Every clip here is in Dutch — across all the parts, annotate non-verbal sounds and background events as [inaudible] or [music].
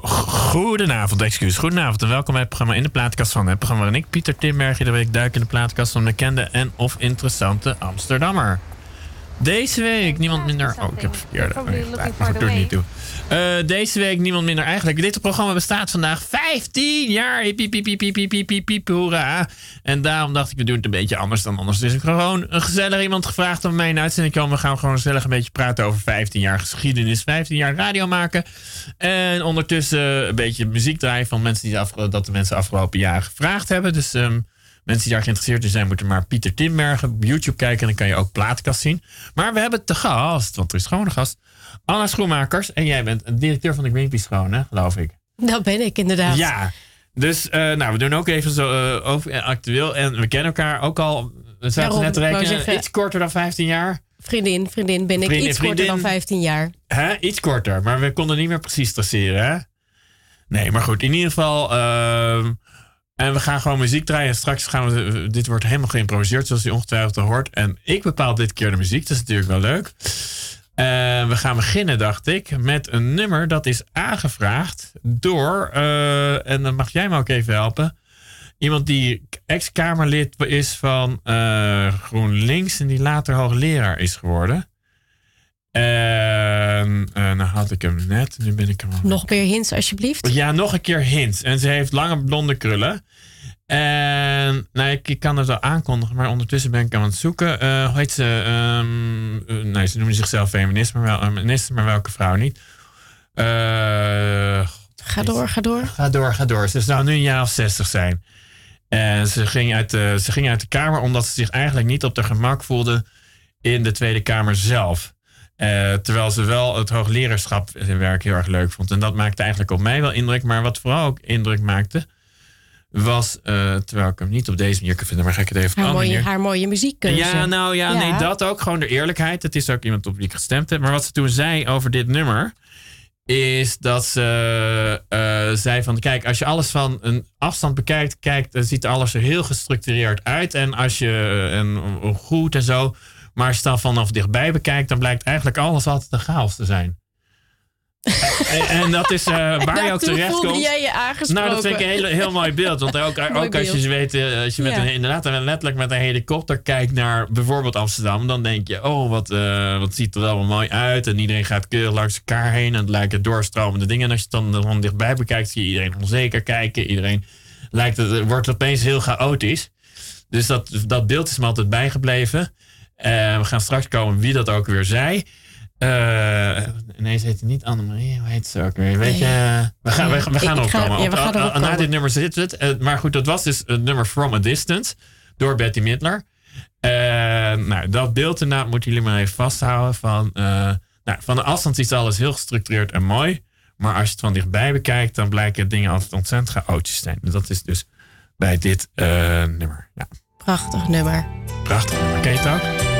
Goedenavond, excuus. Goedenavond en welkom bij het programma In de Plaatkast van. Het programma waarin ik, Pieter Timberg, iedere week duik in de plaatkast van bekende en of interessante Amsterdammer. Deze week niemand minder. Oh, ik heb verkeerde. Oh, ik doe het niet toe. Uh, deze week niemand minder eigenlijk. Dit programma bestaat vandaag 15 jaar. Piep, piep, piep, piep, piep, piep, piep, hoera. En daarom dacht ik, we doen het een beetje anders dan anders. Dus ik heb gewoon een gezellig iemand gevraagd om mij in uitzending te komen. We gaan gewoon gezellig een beetje praten over 15 jaar geschiedenis. 15 jaar radio maken. En ondertussen een beetje muziek draaien van mensen die dat de mensen afgelopen jaar gevraagd hebben. Dus um, Mensen die daar geïnteresseerd in zijn, moeten maar Pieter Timbergen op YouTube kijken. En dan kan je ook plaatkast zien. Maar we hebben te gast, want er is gewoon een gast. Anna Schoenmakers. En jij bent een directeur van de Greenpeace gewoon, hè, geloof ik. Dat ben ik inderdaad. Ja. Dus uh, nou, we doen ook even zo uh, over, uh, actueel. En we kennen elkaar ook al. We zaten net te rekenen. Iets korter dan 15 jaar. Vriendin, vriendin ben ik. Vriendin, iets korter dan 15 jaar. Hè? Iets korter. Maar we konden niet meer precies traceren, hè? Nee, maar goed. In ieder geval. Ehm, en we gaan gewoon muziek draaien. straks gaan we. Dit wordt helemaal geïmproviseerd, zoals u ongetwijfeld hoort. En ik bepaal dit keer de muziek. Dat is natuurlijk wel leuk. Uh, we gaan beginnen, dacht ik, met een nummer dat is aangevraagd door. Uh, en dan mag jij me ook even helpen. Iemand die ex-Kamerlid is van uh, GroenLinks en die later hoogleraar is geworden. En uh, nou had ik hem net. Nu ben ik hem Nog meer hints, alsjeblieft. Ja, nog een keer hints. En ze heeft lange blonde krullen. En nou, ik, ik kan het wel aankondigen, maar ondertussen ben ik aan het zoeken. Uh, hoe heet ze? Um, nee, ze noemen zichzelf feminist, maar, wel, minister, maar welke vrouw niet? Ga door, ga door. Ga door, ga door. Ze zou nu een jaar of zestig zijn. En ze ging, uit de, ze ging uit de Kamer omdat ze zich eigenlijk niet op de gemak voelde in de Tweede Kamer zelf. Uh, terwijl ze wel het hoogleraarschap werk heel erg leuk vond. En dat maakte eigenlijk op mij wel indruk. Maar wat vooral ook indruk maakte, was, uh, terwijl ik hem niet op deze manier kan vinden, maar ga ik het even haar mooie, haar mooie muziek. Ja, nou ja, nee, dat ook. Gewoon de eerlijkheid. Het is ook iemand op wie ik gestemd heb. Maar wat ze toen zei over dit nummer, is dat ze uh, zei van, kijk, als je alles van een afstand bekijkt, kijkt, dan ziet alles er heel gestructureerd uit. En als je en goed en zo, maar als je dan vanaf dichtbij bekijkt, dan blijkt eigenlijk alles altijd een chaos te zijn. [laughs] en, en, dat is uh, waar je ook terecht komt. jij je aangesproken. Nou, dat vind ik een heel, heel mooi beeld. Want ook, [laughs] ook als je weet, eh, als je met een, inderdaad letterlijk met een helikopter kijkt naar bijvoorbeeld Amsterdam, dan denk je, oh, wat, uh, wat ziet er allemaal mooi uit. En iedereen gaat keurig langs elkaar heen en het lijken doorstromende dingen. En als je het dan van dichtbij bekijkt, zie je iedereen onzeker kijken. Iedereen lijkt het, wordt opeens heel chaotisch. Dus dat, dat beeld is me altijd bijgebleven. Uh, we gaan straks komen wie dat ook weer zei. Uh, nee, ze heet niet Annemarie. Hoe heet ze ook weer? Weet je, we gaan, we, we gaan opkomen. Ja, we gaan na dit nummer zit het. Uh, maar goed, dat was dus het nummer From a Distance door Betty Midler. Uh, nou, dat beeld inderdaad moeten jullie maar even vasthouden. Van, nou, van de afstand is alles heel gestructureerd en mooi. Maar als je het van dichtbij bekijkt, dan blijken dingen altijd ontzettend chaotisch te zijn. Dat is dus bij dit nummer. Ja. Prachtig nummer. Prachtig nummer. Ken je het ook?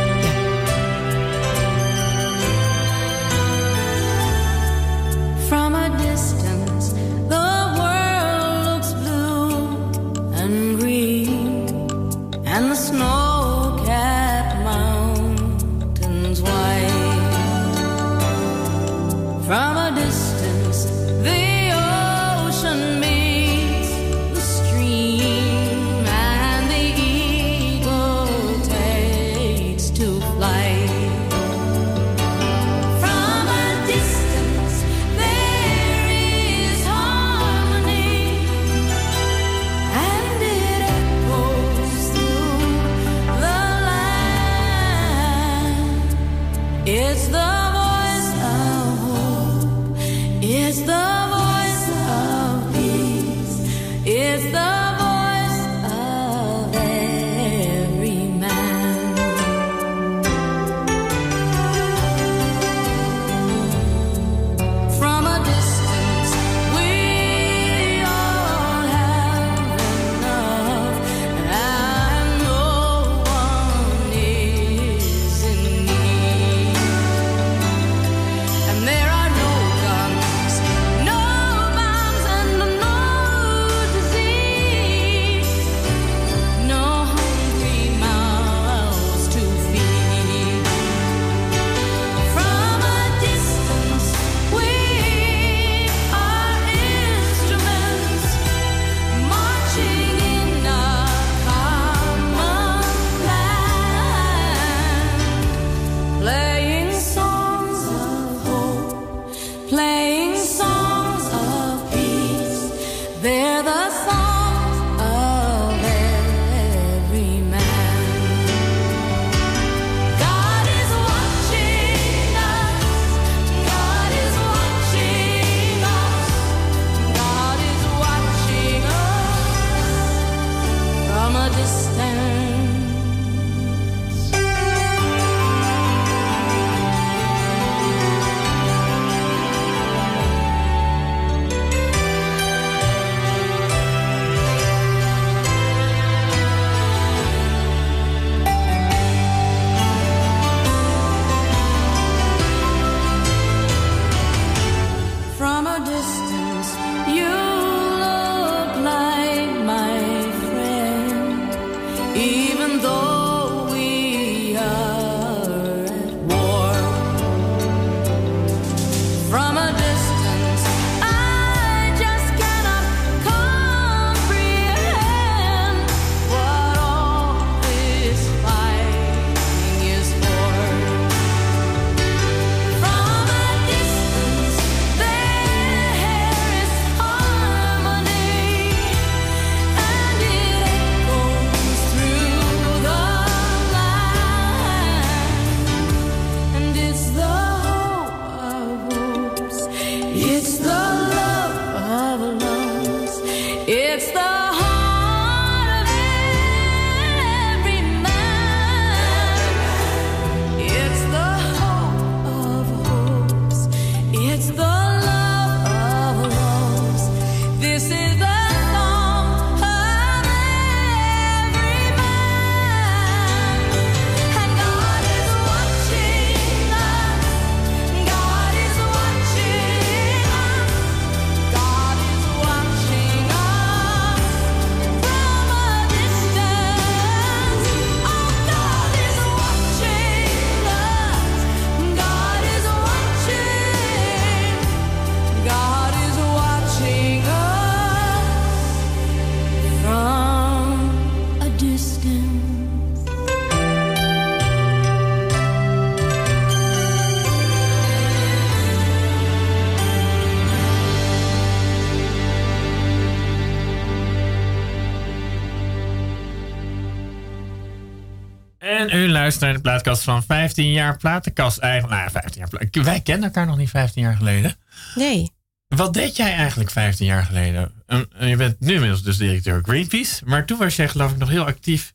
Naar de plaatkast van 15 jaar platenkast. Eigenlijk, nou ja, 15 jaar Wij kennen elkaar nog niet 15 jaar geleden. Nee. Wat deed jij eigenlijk 15 jaar geleden? je bent nu inmiddels dus directeur Greenpeace. Maar toen was jij geloof ik nog heel actief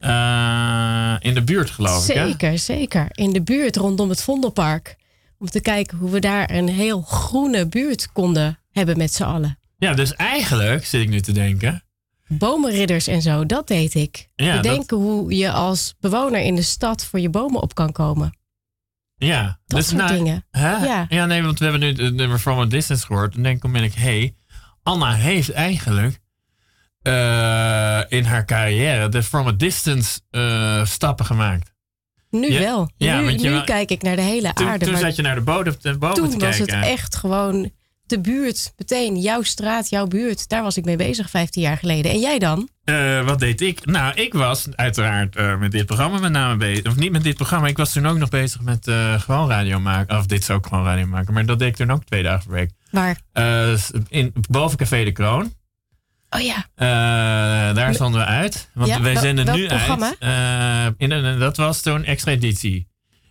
uh, in de buurt geloof zeker, ik. Zeker, zeker. In de buurt rondom het Vondelpark. Om te kijken hoe we daar een heel groene buurt konden hebben met z'n allen. Ja, dus eigenlijk zit ik nu te denken bomenridders en zo, dat deed ik. Ja, Bedenken hoe je als bewoner in de stad voor je bomen op kan komen. Ja, dat dus soort nou, dingen. Ja. ja, nee, want we hebben nu de nummer From a Distance gehoord. En denk ik, hey, Anna heeft eigenlijk uh, in haar carrière de From a Distance uh, stappen gemaakt. Nu wel. Ja, nu, nu kijk ik naar de hele aarde. Toen zat je naar de bodem, de te kijken. Toen was het echt gewoon de buurt, meteen jouw straat, jouw buurt. Daar was ik mee bezig 15 jaar geleden. En jij dan? Uh, wat deed ik? Nou, ik was uiteraard uh, met dit programma met name bezig. Of niet met dit programma. Ik was toen ook nog bezig met uh, gewoon radio maken. Of dit zou ook gewoon radio maken. Maar dat deed ik toen ook twee dagen per week. Waar? in, boven Café de Kroon. Oh ja. daar stonden we uit. Want ja, wij zenden nu programma? uit. in, dat was toen extra editie.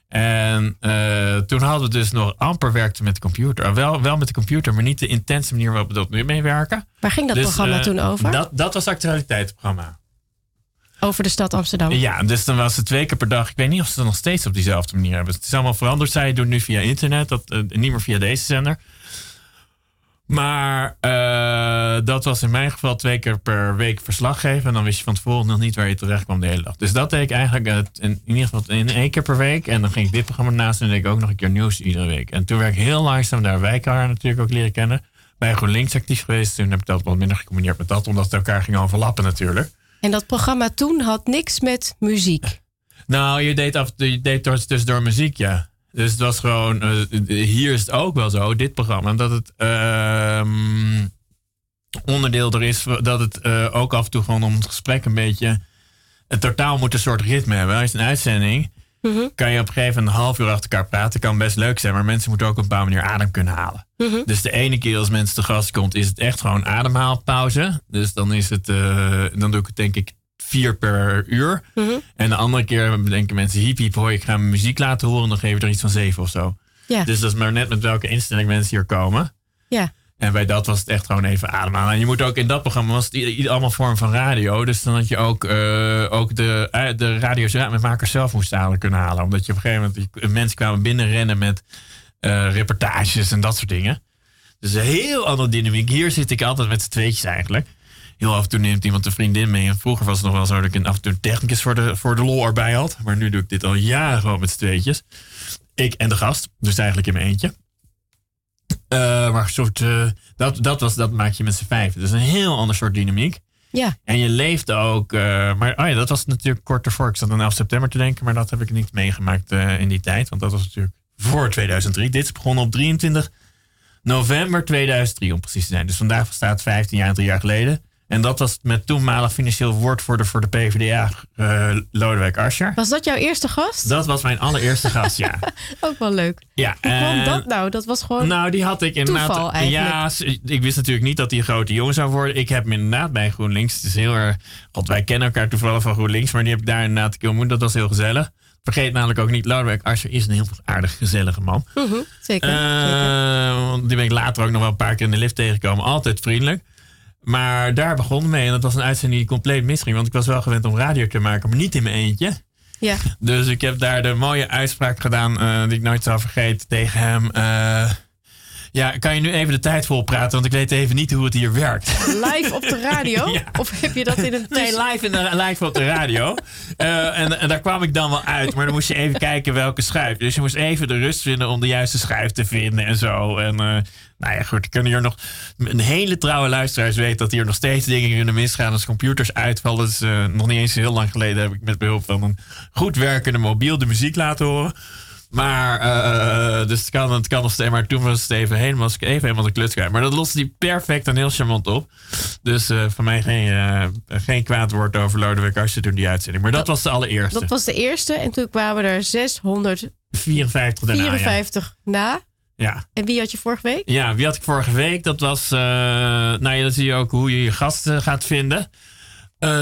En uh, toen hadden we dus nog amper werkte met de computer. Wel, wel met de computer, maar niet de intense manier waarop we dat nu mee werken. Waar ging dat dus, programma uh, toen over? Dat, dat was actualiteitsprogramma. Over de stad Amsterdam? Ja, dus dan was het twee keer per dag. Ik weet niet of ze dat nog steeds op diezelfde manier hebben. Het is allemaal veranderd. Zij doen nu via internet, dat, niet meer via deze zender. Maar uh, dat was in mijn geval twee keer per week verslag geven. En dan wist je van tevoren nog niet waar je terecht kwam de hele dag. Dus dat deed ik eigenlijk uh, in, in, ieder geval in één keer per week. En dan ging ik dit programma naast en deed ik ook nog een keer nieuws iedere week. En toen werd ik heel langzaam daar Wijkaar natuurlijk ook leren kennen. Bij GroenLinks actief geweest. Toen heb ik dat wat minder gecombineerd met dat, omdat het elkaar ging overlappen natuurlijk. En dat programma toen had niks met muziek? [laughs] Nou, je deed, af, je deed dus door muziek, ja. Dus het was gewoon, uh, hier is het ook wel zo, dit programma, dat het uh, onderdeel er is, dat het uh, ook af en toe gewoon om het gesprek een beetje, het totaal moet een soort ritme hebben. Als een uitzending, mm -hmm. kan je op een gegeven moment een half uur achter elkaar praten, kan best leuk zijn, maar mensen moeten ook op een bepaalde manier adem kunnen halen. -hmm. Dus de ene keer als mensen te gast komt, is het echt gewoon ademhaalpauze. Dus dan is het, uh, dan doe ik het denk ik vier per uur. Mhm. En de andere keer bedenken mensen, hiep hiep hoi, ik ga mijn muziek laten horen. Dan geven we er iets van zeven of zo. Ja. Dus dat is maar net met welke instelling mensen hier komen. Ja. En bij dat was het echt gewoon even ademhalen. En je moet ook in dat programma was het allemaal vorm van radio. Dus dan had je ook, uh, ook de, uh, de radiomakers zelf moest halen kunnen halen. Omdat je op een gegeven moment mensen kwamen binnenrennen met uh, reportages en dat soort dingen. Dus een heel andere dynamiek. Hier zit ik altijd met z'n tweetjes eigenlijk heel af en toe neemt iemand een vriendin mee. En vroeger was het nog wel zo dat ik een af en toe technicus voor de, voor de lol erbij had. Maar nu doe ik dit al jaren gewoon met z'n tweetjes. Ik en de gast. Dus eigenlijk in mijn eentje. Uh, maar soort, uh, dat, dat, was, dat maak je met z'n vijf. Dus een heel ander soort dynamiek. Ja. En je leeft ook. Uh, maar oh ja, dat was natuurlijk kort ervoor. Ik zat aan 11 september te denken, maar dat heb ik niet meegemaakt in die tijd. Want dat was natuurlijk voor 2003. Dit is begonnen op 23 november 2003, om precies te zijn. Dus vandaag staat 15 jaar en drie jaar geleden. En dat was met toenmalig financieel woordvoerder voor de PvdA, uh, eh, Lodewijk Asscher. Was dat jouw eerste gast? Dat was mijn allereerste gast, ja. [laughs] Ook wel leuk. Ja, Hoe kwam dat nou? Dat was gewoon Nou, die had ik inderdaad... Ja, ik wist natuurlijk niet dat hij een grote jongen zou worden. Ik heb hem inderdaad bij GroenLinks. Het is heel erg... God, wij kennen elkaar toevallig van GroenLinks, maar die heb ik daar inderdaad een keer ontmoet. Dat was heel gezellig. Vergeet namelijk ook niet, Lodewijk Asscher is een heel aardig, gezellige man. Mhm, zeker. Uh, die ben ik later ook nog wel een paar keer in de lift tegengekomen. Altijd vriendelijk. Maar daar begon mee. En dat was een uitzending die compleet misging. Want ik was wel gewend om radio te maken, maar niet in mijn eentje. Ja. Dus ik heb daar de mooie uitspraak gedaan uh, die ik nooit zal vergeten tegen hem. Uh, ja, kan je nu even de tijd volpraten? Want ik weet even niet hoe het hier werkt. Live op de radio? [laughs] Of heb je dat in een... Nee, live, in de, live op de radio. uh, en, en, daar kwam ik dan wel uit. Maar dan moest je even kijken welke schuif. Dus je moest even de rust vinden om de juiste schuif te vinden en zo. En uh, nou ja, goed, kan hier nog... Een hele trouwe luisteraars weten dat hier nog steeds dingen kunnen misgaan als computers uitvallen. Dus uh, nog niet eens heel lang geleden heb ik met behulp van een goed werkende mobiel de muziek laten horen. Maar, uh, dus het kan, het kan nog steeds. Maar toen was het even helemaal, even helemaal de kluts kwijt. Maar dat loste hij perfect en heel charmant op. Dus uh, van mij geen, uh, geen kwaad woord over Lodewijk als je toen die uitzending. Maar dat, dat, was de allereerste. Dat was de eerste. En toen kwamen er 654 daarna, 54 ja. na. Ja. En wie had je vorige week? Ja, wie had ik vorige week? Dat was, nou ja, dan zie je ook hoe je je gasten gaat vinden.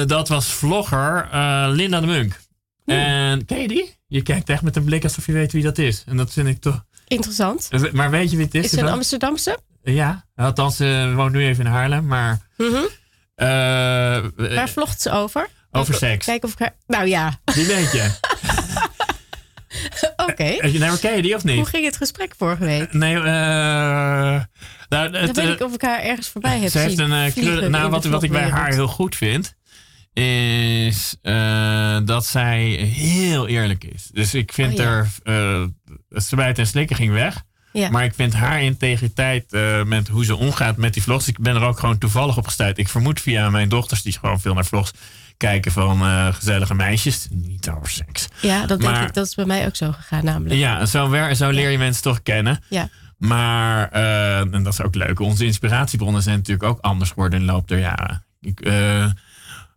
dat was vlogger Linda de Munk. En ken je die? Je kijkt echt met een blik alsof je weet wie dat is. En dat vind ik toch. Interessant. Maar weet je wie het is? Is het een Amsterdamse? Ja, althans, ze woont nu even in Haarlem, maar. Mm -hmm. uh, Waar vlogt ze over? Over seks. Kijk of ik haar... Nou ja. Die weet je. [laughs] [laughs] Oké. Okay. Uh, nou, ken je die of niet? Hoe ging het gesprek vorige week? Nee, uh, nou, Dan weet ik of ik haar ergens voorbij heb Ze heeft een kleur. Nou, wat, wat ik bij haar heel goed vind is uh, dat zij heel eerlijk is. Dus ik vind oh, ja. er. Uh, en slikken ging weg. Ja. Maar ik vind haar integriteit uh, met hoe ze omgaat met die vlogs. Ik ben er ook gewoon toevallig op gestuurd. Ik vermoed via mijn dochters, die gewoon veel naar vlogs kijken van gezellige meisjes. Niet over seks. Ja, dat maar, denk ik. Dat is bij mij ook zo gegaan, namelijk. Ja, zo, wer, zo leer je mensen toch kennen. Ja. Maar, en dat is ook leuk. Onze inspiratiebronnen zijn natuurlijk ook anders geworden in de loop der jaren. Ik,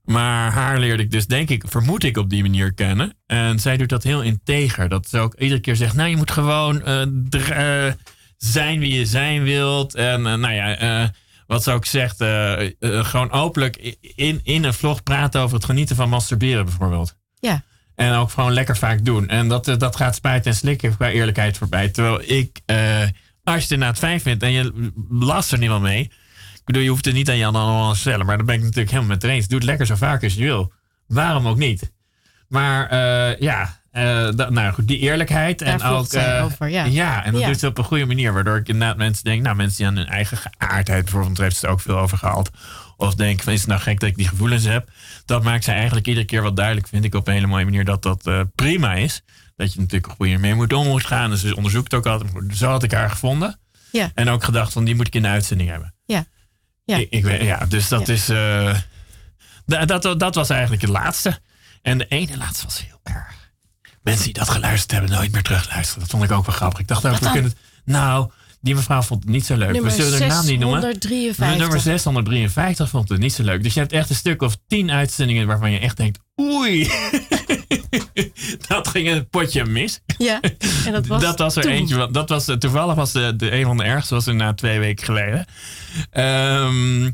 maar haar leerde ik dus, denk ik, vermoed ik op die manier kennen. En zij doet dat heel integer. Dat ze ook iedere keer zegt, nou je moet gewoon zijn wie je zijn wilt. En nou ja, wat ze ook zegt, gewoon openlijk in, in een vlog praten over het genieten van masturberen bijvoorbeeld. Ja. En ook gewoon lekker vaak doen. En dat, dat gaat spijt en slikken qua eerlijkheid voorbij. Terwijl ik, als je het inderdaad fijn vindt en je last er niemand mee ik bedoel, je hoeft het niet aan Jan allemaal te stellen. Maar dan ben ik natuurlijk helemaal met eens. Doe het lekker zo vaak als je wil. Waarom ook niet? Maar uh, ja, uh, nou goed, die eerlijkheid. Daar en ook. Uh, over, ja. ja, en dat Ja. doet ze op een goede manier. Waardoor ik inderdaad mensen denk, nou mensen die aan hun eigen geaardheid bijvoorbeeld, daar heeft ze het ook veel over gehaald. Of denken van is het nou gek dat ik die gevoelens heb. Dat maakt ze eigenlijk iedere keer wat duidelijk, vind ik op een hele mooie manier, dat dat eh, prima is. Dat je natuurlijk op goede mee moet om moet gaan. Dus ze onderzoekt ook altijd. Zo had ik haar gevonden. Ja. En ook gedacht van die moet ik in de uitzending hebben. Ja. Ja. Ik, ik weet, ja, dus dat is. eh, da- dat, dat was eigenlijk het laatste. En de ene laatste was heel erg. Mensen die dat geluisterd hebben, nooit meer terugluisteren. Dat vond ik ook wel grappig. Ik dacht ook, we kunnen het. Nou, die mevrouw vond het niet zo leuk. Nummer we zullen de naam niet noemen. 653. Nummer 653 vond het niet zo leuk. Dus je hebt echt een stuk of tien uitzendingen waarvan je echt denkt: oei, [laughs] dat ging een potje mis. Ja, en dat was, [laughs] dat was er toen. eentje. Dat was, toevallig was de, de een van de ergste, was na twee weken geleden. Ehm,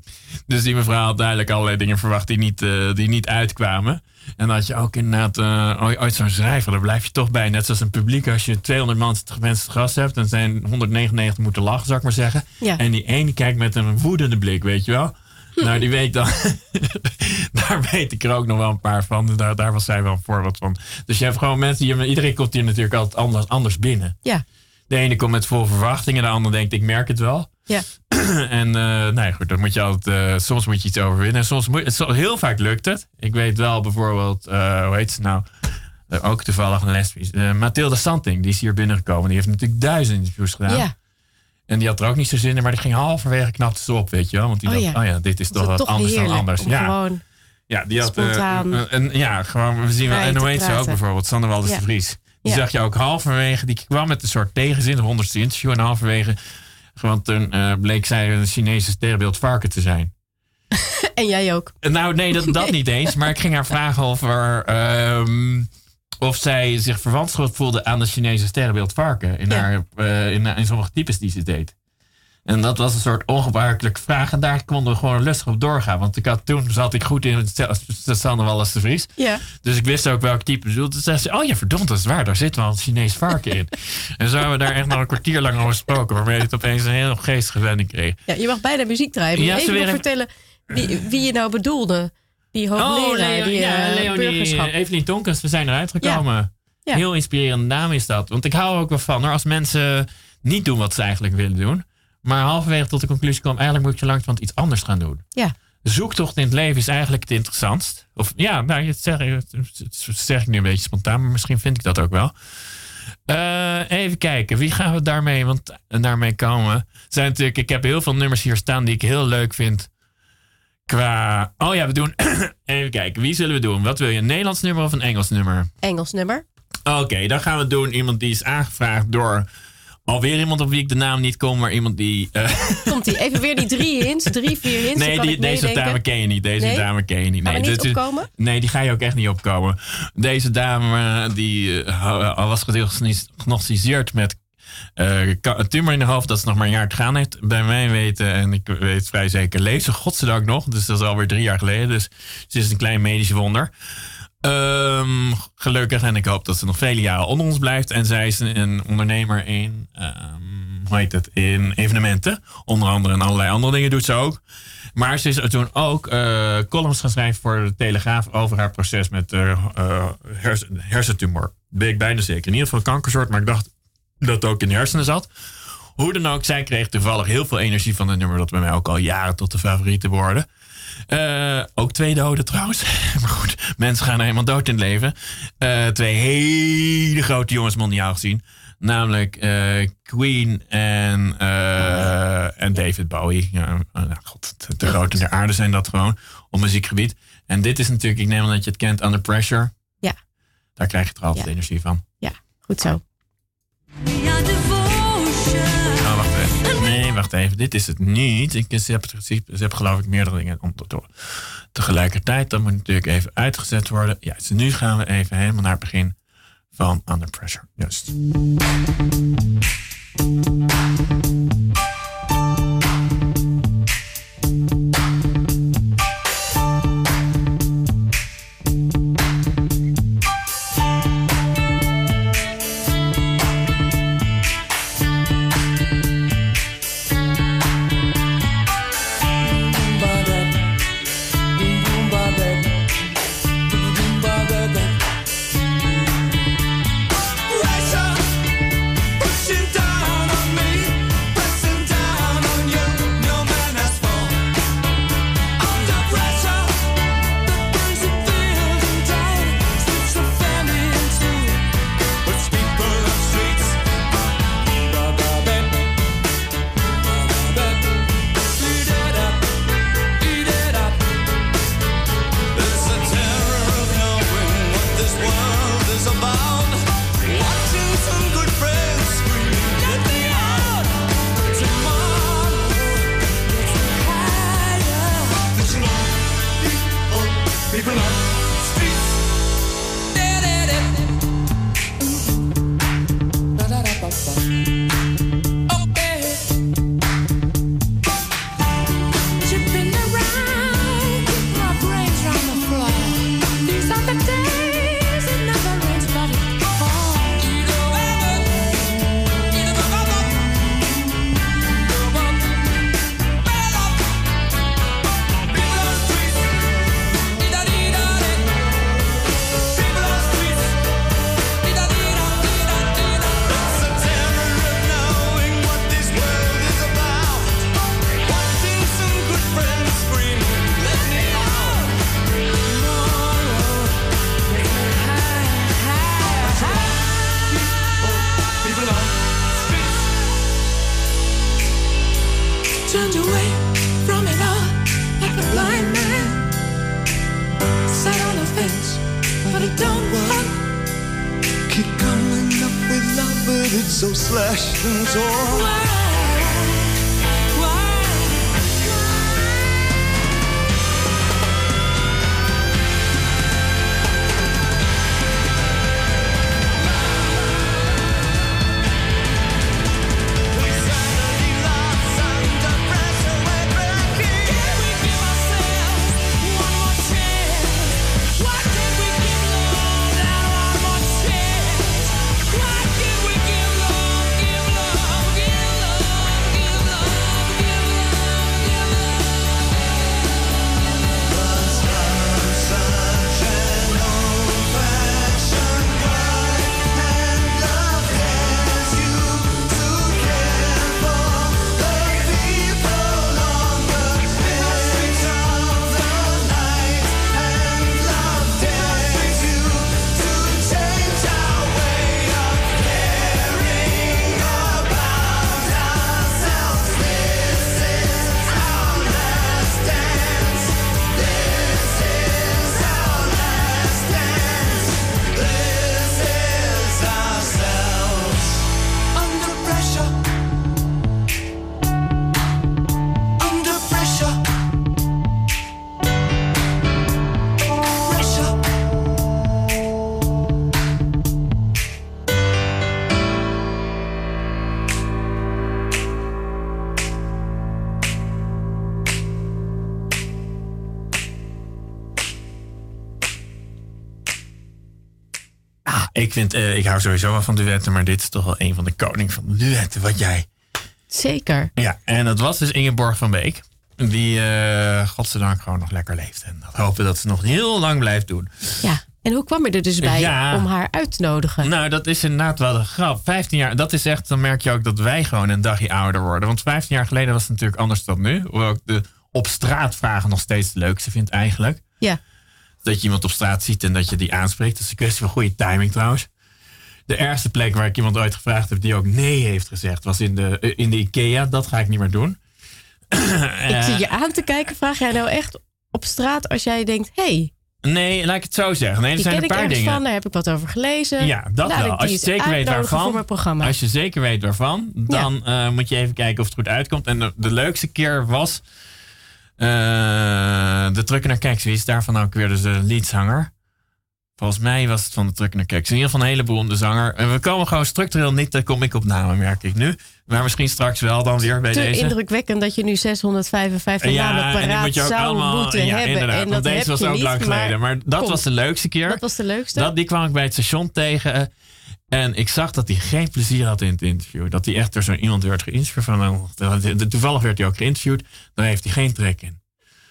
dus die mevrouw had duidelijk allerlei dingen verwacht die niet, eh, die niet uitkwamen. En had je ook inderdaad eh, ooit- zo'n schrijver, daar blijf je toch bij. Net zoals een publiek, als je 200 man- mensen te gast hebt, dan zijn 199 moeten lachen, zou ik maar zeggen. Ja. En die ene kijkt met een woedende blik, weet je wel. [laughs] Nou, die weet dan. [laughs] daar weet ik er ook nog wel een paar van. Daar, daar was zij wel een voorbeeld van. Dus je hebt gewoon mensen. Die, iedereen komt hier natuurlijk altijd anders, anders binnen. Ja, De ene komt met vol verwachtingen. De ander denkt, ik merk het wel. Ja. [clears throat] En eh nou ja, goed, dan moet je altijd. eh, soms moet je iets overwinnen. En soms moet het, heel vaak lukt het. Ik weet wel bijvoorbeeld. eh, hoe heet ze nou? Ook toevallig een lesbisch. Mathilde Santing, die is hier binnengekomen. Die heeft natuurlijk duizend interviews gedaan. ja. En die had er ook niet zo zin in, maar die ging halverwege knapte ze op, weet je wel. Want die Oh dacht, ja. oh ja, dit is toch wat toch anders dan anders. Ja, gewoon... ja, die had... spontaan een- een- ja, gewoon, we zien wel. En hoe heet ze ook bijvoorbeeld? Sander Waldes Ja. de Vries. Die zag je ook halverwege, die kwam met een soort tegenzin, de honderdste interview. En halverwege, want toen eh, bleek zij een Chinese sterrenbeeld varken te zijn. [laughs] En jij ook. Eh, Nou, nee, dat, dat niet eens. Maar ik ging haar vragen over ehm, of zij zich verwantschap voelde aan de Chinese sterrenbeeld varken. In, Ja. haar, eh, in, in sommige types die ze deed. En dat was een soort ongebruikelijke vraag. En daar konden we gewoon lustig op doorgaan. Want ik had, toen zat ik goed in het Sanne Wallis de Vries. Ja. Dus ik wist ook welk type bedoelde. Dus zei ze, oh ja, verdomd, dat is waar. Daar zit wel een Chinees varken in. [laughs] en zo hebben we daar echt nog een kwartier lang over gesproken. Waarmee het opeens een heel geestige wending kreeg. Ja, je mag bijna muziek draaien. Ja, even vertellen wie, wie je nou bedoelde. Die hoogleraar, oh, die ja, uh, Leonie, Evelien Tonkens, we zijn eruit gekomen. Ja. Heel inspirerende naam is dat. Want ik hou ook wel van als mensen niet doen wat ze eigenlijk willen doen. Maar halverwege tot de conclusie komen, eigenlijk moet je langzamerhand iets anders gaan doen. Ja. Zoektocht in het leven is eigenlijk het interessantst. Of ja, nou, dat zeg, zeg ik nu een beetje spontaan, maar misschien vind ik dat ook wel. Uh, even kijken, wie gaan we daarmee, want, daarmee komen? Zijn natuurlijk, ik heb heel veel nummers hier staan die ik heel leuk vind. Qua. Oh ja, we doen. [clears throat] even kijken, wie zullen we doen? Wat wil je? Een Nederlands nummer of een Engels nummer? Engels nummer. Oké, dan gaan we doen iemand die is aangevraagd door Alweer iemand op wie ik de naam niet kom, maar iemand die. Uh... [laughs] Komt die even weer die drie hints, drie, vier hints? Nee, die, deze dame ken je niet. Deze dame ken je niet. Nee, niet dit, opkomen? Nee, die ga je ook echt niet opkomen. Deze dame die uh, was gediagnosticeerd met uh, een tumor in de hoofd dat ze nog maar een jaar te gaan heeft. Bij mij weten, en ik weet vrij zeker, leeft ze godzijdank nog. Dus dat is alweer drie jaar geleden. Dus ze is een klein medisch wonder. Um, gelukkig en ik hoop dat ze nog vele jaren onder ons blijft. En zij is een ondernemer in, um, hoe heet het, in evenementen. Onder andere en allerlei andere dingen doet ze ook. Maar ze is toen ook uh, columns gaan schrijven voor de Telegraaf over haar proces met uh, hersentumor. Ben ik bijna zeker. In ieder geval kankersoort, maar ik dacht dat het ook in de hersenen zat. Hoe dan ook, zij kreeg toevallig heel veel energie van het nummer dat bij mij ook al jaren tot de favoriete worden. Uh, ook twee doden trouwens. [laughs] maar goed, mensen gaan er helemaal dood in het leven. Uh, twee hele grote jongens mondiaal gezien. Namelijk uh, Queen en, en David Bowie. Ja, nou, god, de grote der aarde zijn dat gewoon op muziekgebied. En dit is natuurlijk, ik neem aan dat je het kent, Under Pressure. Ja. Daar krijg je er altijd energie van. Ja, goed zo. Nee, even. Dit is het niet. Ik, heb, ze heb geloof ik meerdere dingen om te doen. Tegelijkertijd, dat moet natuurlijk even uitgezet worden. Ja, dus nu gaan we even helemaal naar het begin van Under Pressure. Juist. Vind, uh, ik hou sowieso wel van duetten, maar dit is toch wel een van de koning van de duetten. Wat jij. Zeker. Ja, en dat was dus Ingeborg van Beek. Die, uh, godzijdank, gewoon nog lekker leeft. En dat hopen dat ze nog heel lang blijft doen. Ja. En hoe kwam je er dus bij om haar uit te nodigen? Nou, dat is inderdaad wel een grap. 15 jaar, dat is echt, dan merk je ook dat wij gewoon een dagje ouder worden. Want 15 jaar geleden was het natuurlijk anders dan nu. Hoewel ik de op straat vragen nog steeds het leukste vind eigenlijk. Ja. Dat je iemand op straat ziet en dat je die aanspreekt. Dat is een kwestie van goede timing trouwens. De ergste plek waar ik iemand ooit gevraagd heb die ook nee heeft gezegd, was in de, eh, in de IKEA. Dat ga ik niet meer doen. [clears throat] ik zie je aan te kijken. Vraag jij nou echt op straat als jij denkt: hey, Nee, laat ik het zo zeggen. Nee, er zijn een paar dingen. Van, daar heb ik wat over gelezen. Ja, dat wel. Als je zeker weet waarvan. Als je zeker weet waarvan, dan uh, moet je even kijken of het goed uitkomt. En de, de leukste keer was de Trucker naar Keks. Wie is daarvan ook weer dus de leadzanger? Volgens mij was het van de Trucker naar Keks. In ieder geval een heleboel om de zanger. En we komen gewoon structureel niet, daar kom ik op namen, merk ik nu. Maar misschien straks wel dan weer bij Te deze. indrukwekkend dat je nu 655 ja, namen paraat zou allemaal, moeten ja, hebben. En dat deze was ook lang geleden. Maar dat was de leukste keer. Dat was de leukste? Dat, die kwam ik bij het station tegen. En ik zag dat hij geen plezier had in het interview. Dat hij echt door zo'n iemand werd geïnterviewd. Van, toevallig werd hij ook geïnterviewd. Daar heeft hij geen trek in.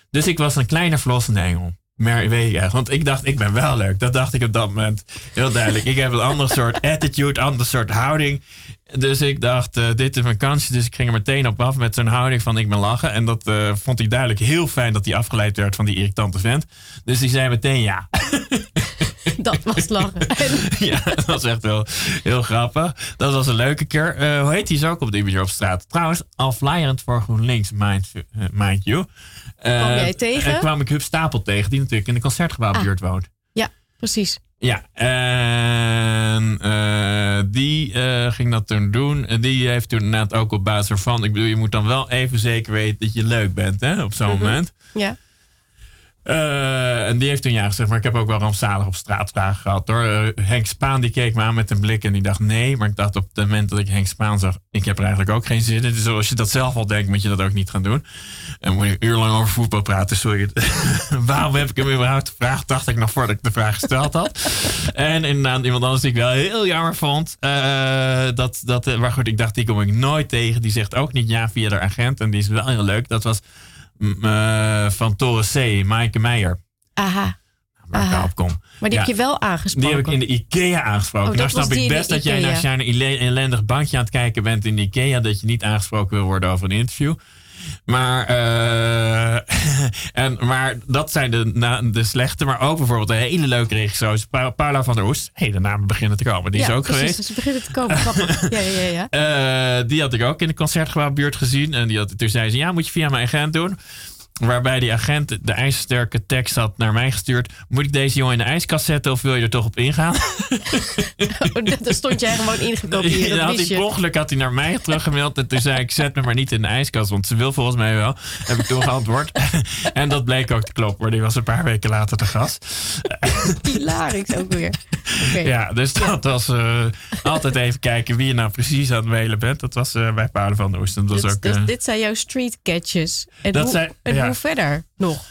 Dus ik was een kleine verlossende engel. Maar weet je want ik dacht, ik ben wel leuk. Dat dacht ik op dat moment heel duidelijk. Ik heb een ander [laughs] soort attitude, ander soort houding. Dus ik dacht, uh, dit is mijn kansje. Dus ik ging er meteen op af met zo'n houding van ik ben lachen. En dat uh, vond hij duidelijk heel fijn dat hij afgeleid werd van die irritante vent. Dus die zei meteen ja. [laughs] [laughs] Dat was lachen. [laughs] ja, dat was echt wel heel grappig. Dat was een leuke keer. Uh, hoe heet die zo ook op die manier op straat? Trouwens, al flyerend voor GroenLinks, mind, mind you. kwam jij tegen? En kwam ik Huub Stapel tegen, die natuurlijk in de concertgebouwbuurt ah. woont. Ja, precies. Ja, en uh, die uh, ging dat toen doen. En die heeft toen net ook op basis ervan. Ik bedoel, je moet dan wel even zeker weten dat je leuk bent, hè, op zo'n mm -hmm. moment. Ja. Uh, en die heeft toen ja gezegd, maar ik heb ook wel rampzalig op straat vragen gehad hoor. Uh, Henk Spaan die keek me aan met een blik en die dacht nee. Maar ik dacht op het moment dat ik Henk Spaan zag, ik heb er eigenlijk ook geen zin in. Dus als je dat zelf al denkt, moet je dat ook niet gaan doen. En moet je uur lang over voetbal praten. Sorry, [laughs] waarom heb ik hem überhaupt gevraagd? Dacht ik nog voordat ik de vraag gesteld had. en inderdaad iemand anders die ik wel heel jammer vond. Uh, dat, dat, maar goed, ik dacht, die kom ik nooit tegen. Die zegt ook niet ja via de agent. En die is wel heel leuk. Dat was uh, van Toren C, Maaike Meijer. Aha. Waar Aha. ik op kom. Maar die ja, heb je wel aangesproken? Die heb ik in de IKEA aangesproken. Oh, nou snap ik best dat jij als jij een ellendig bankje aan het kijken bent in de IKEA, dat je niet aangesproken wil worden over een interview. Maar, uh, [laughs] en, maar dat zijn de, na, de slechte, maar ook bijvoorbeeld een hele leuke regisseur. Paula van der Oest. Hé, hey, de namen beginnen te komen. Die ja, is ook precies, geweest. Ze beginnen te komen. [laughs] ja, ja, ja. Uh, die had ik ook in de concertgebouwbuurt gezien. En die had, toen zei ze, ja, moet je via mijn agent doen. Waarbij die agent de ijzersterke tekst had naar mij gestuurd. Moet ik deze jongen in de ijskast zetten of wil je er toch op ingaan? [laughs] oh, daar stond jij gewoon ingekopieerd. Ja, had hij ongeluk had hij naar mij teruggemaild. En toen zei ik, zet me maar niet in de ijskast. Want ze wil volgens mij wel. Heb ik toen geantwoord. [laughs] en dat bleek ook te kloppen. Die was een paar weken later te gast. [laughs] Hilarisch ook weer. Okay. Ja, dus dat was uh, altijd even kijken wie je nou precies aan het mailen bent. Dat was uh, bij Paarden van de Oost. Dat was dus, ook, dus, dit zijn jouw street catches. En dat hoe, zijn, ja. Hoe verder nog?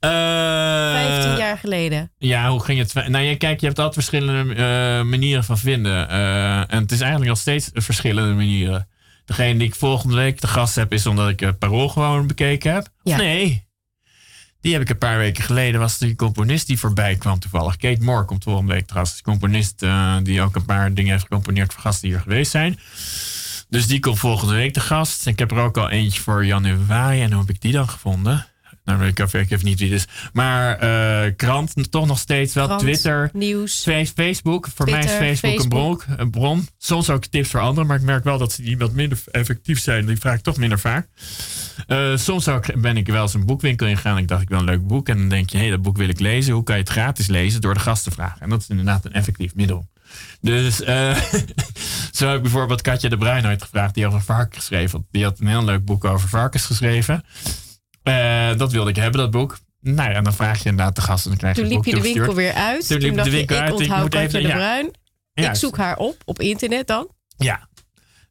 Uh, 15 jaar geleden. Ja, hoe ging het? Nou, ja, kijk, je hebt altijd verschillende uh, manieren van vinden. Uh, en het is eigenlijk nog steeds verschillende manieren. Degene die ik volgende week de gast heb, is omdat ik het parool gewoon bekeken heb. Ja. Nee. Die heb ik een paar weken geleden. Was die componist die voorbij kwam toevallig. Kate Moore komt volgende week trouwens. Die componist die ook een paar dingen heeft gecomponeerd voor gasten die hier geweest zijn. Dus die komt volgende week de gast. Ik heb er ook al eentje voor januari. En hoe heb ik die dan gevonden? Nou, weet ik even niet wie het is. Maar uh, krant toch nog steeds wel. Krant, Twitter. Nieuws. Facebook. Voor Twitter, mij is Facebook, Facebook. Een, bron, een bron. Soms ook tips voor anderen. Maar ik merk wel dat ze die wat minder effectief zijn. Die vraag ik toch minder vaak. Uh, soms ook ben ik wel eens een boekwinkel ingegaan. Ik dacht, ik wil een leuk boek. En dan denk je, hé, hey, dat boek wil ik lezen. Hoe kan je het gratis lezen? Door de gast te vragen. En dat is inderdaad een effectief middel. Dus uh, [laughs] zo heb ik bijvoorbeeld Katja de Bruin ooit gevraagd. Die over varkens geschreven. Die had een heel leuk boek over varkens geschreven. Uh, dat wilde ik hebben, dat boek. Nou ja, en dan vraag je inderdaad de gasten. Dan krijg Toen je liep je de winkel weer uit. Toen Toen, liep dacht de winkel je, ik uit. Ik onthoud Katja even- de. Bruin. Ja, ik zoek haar op op internet dan. Ja.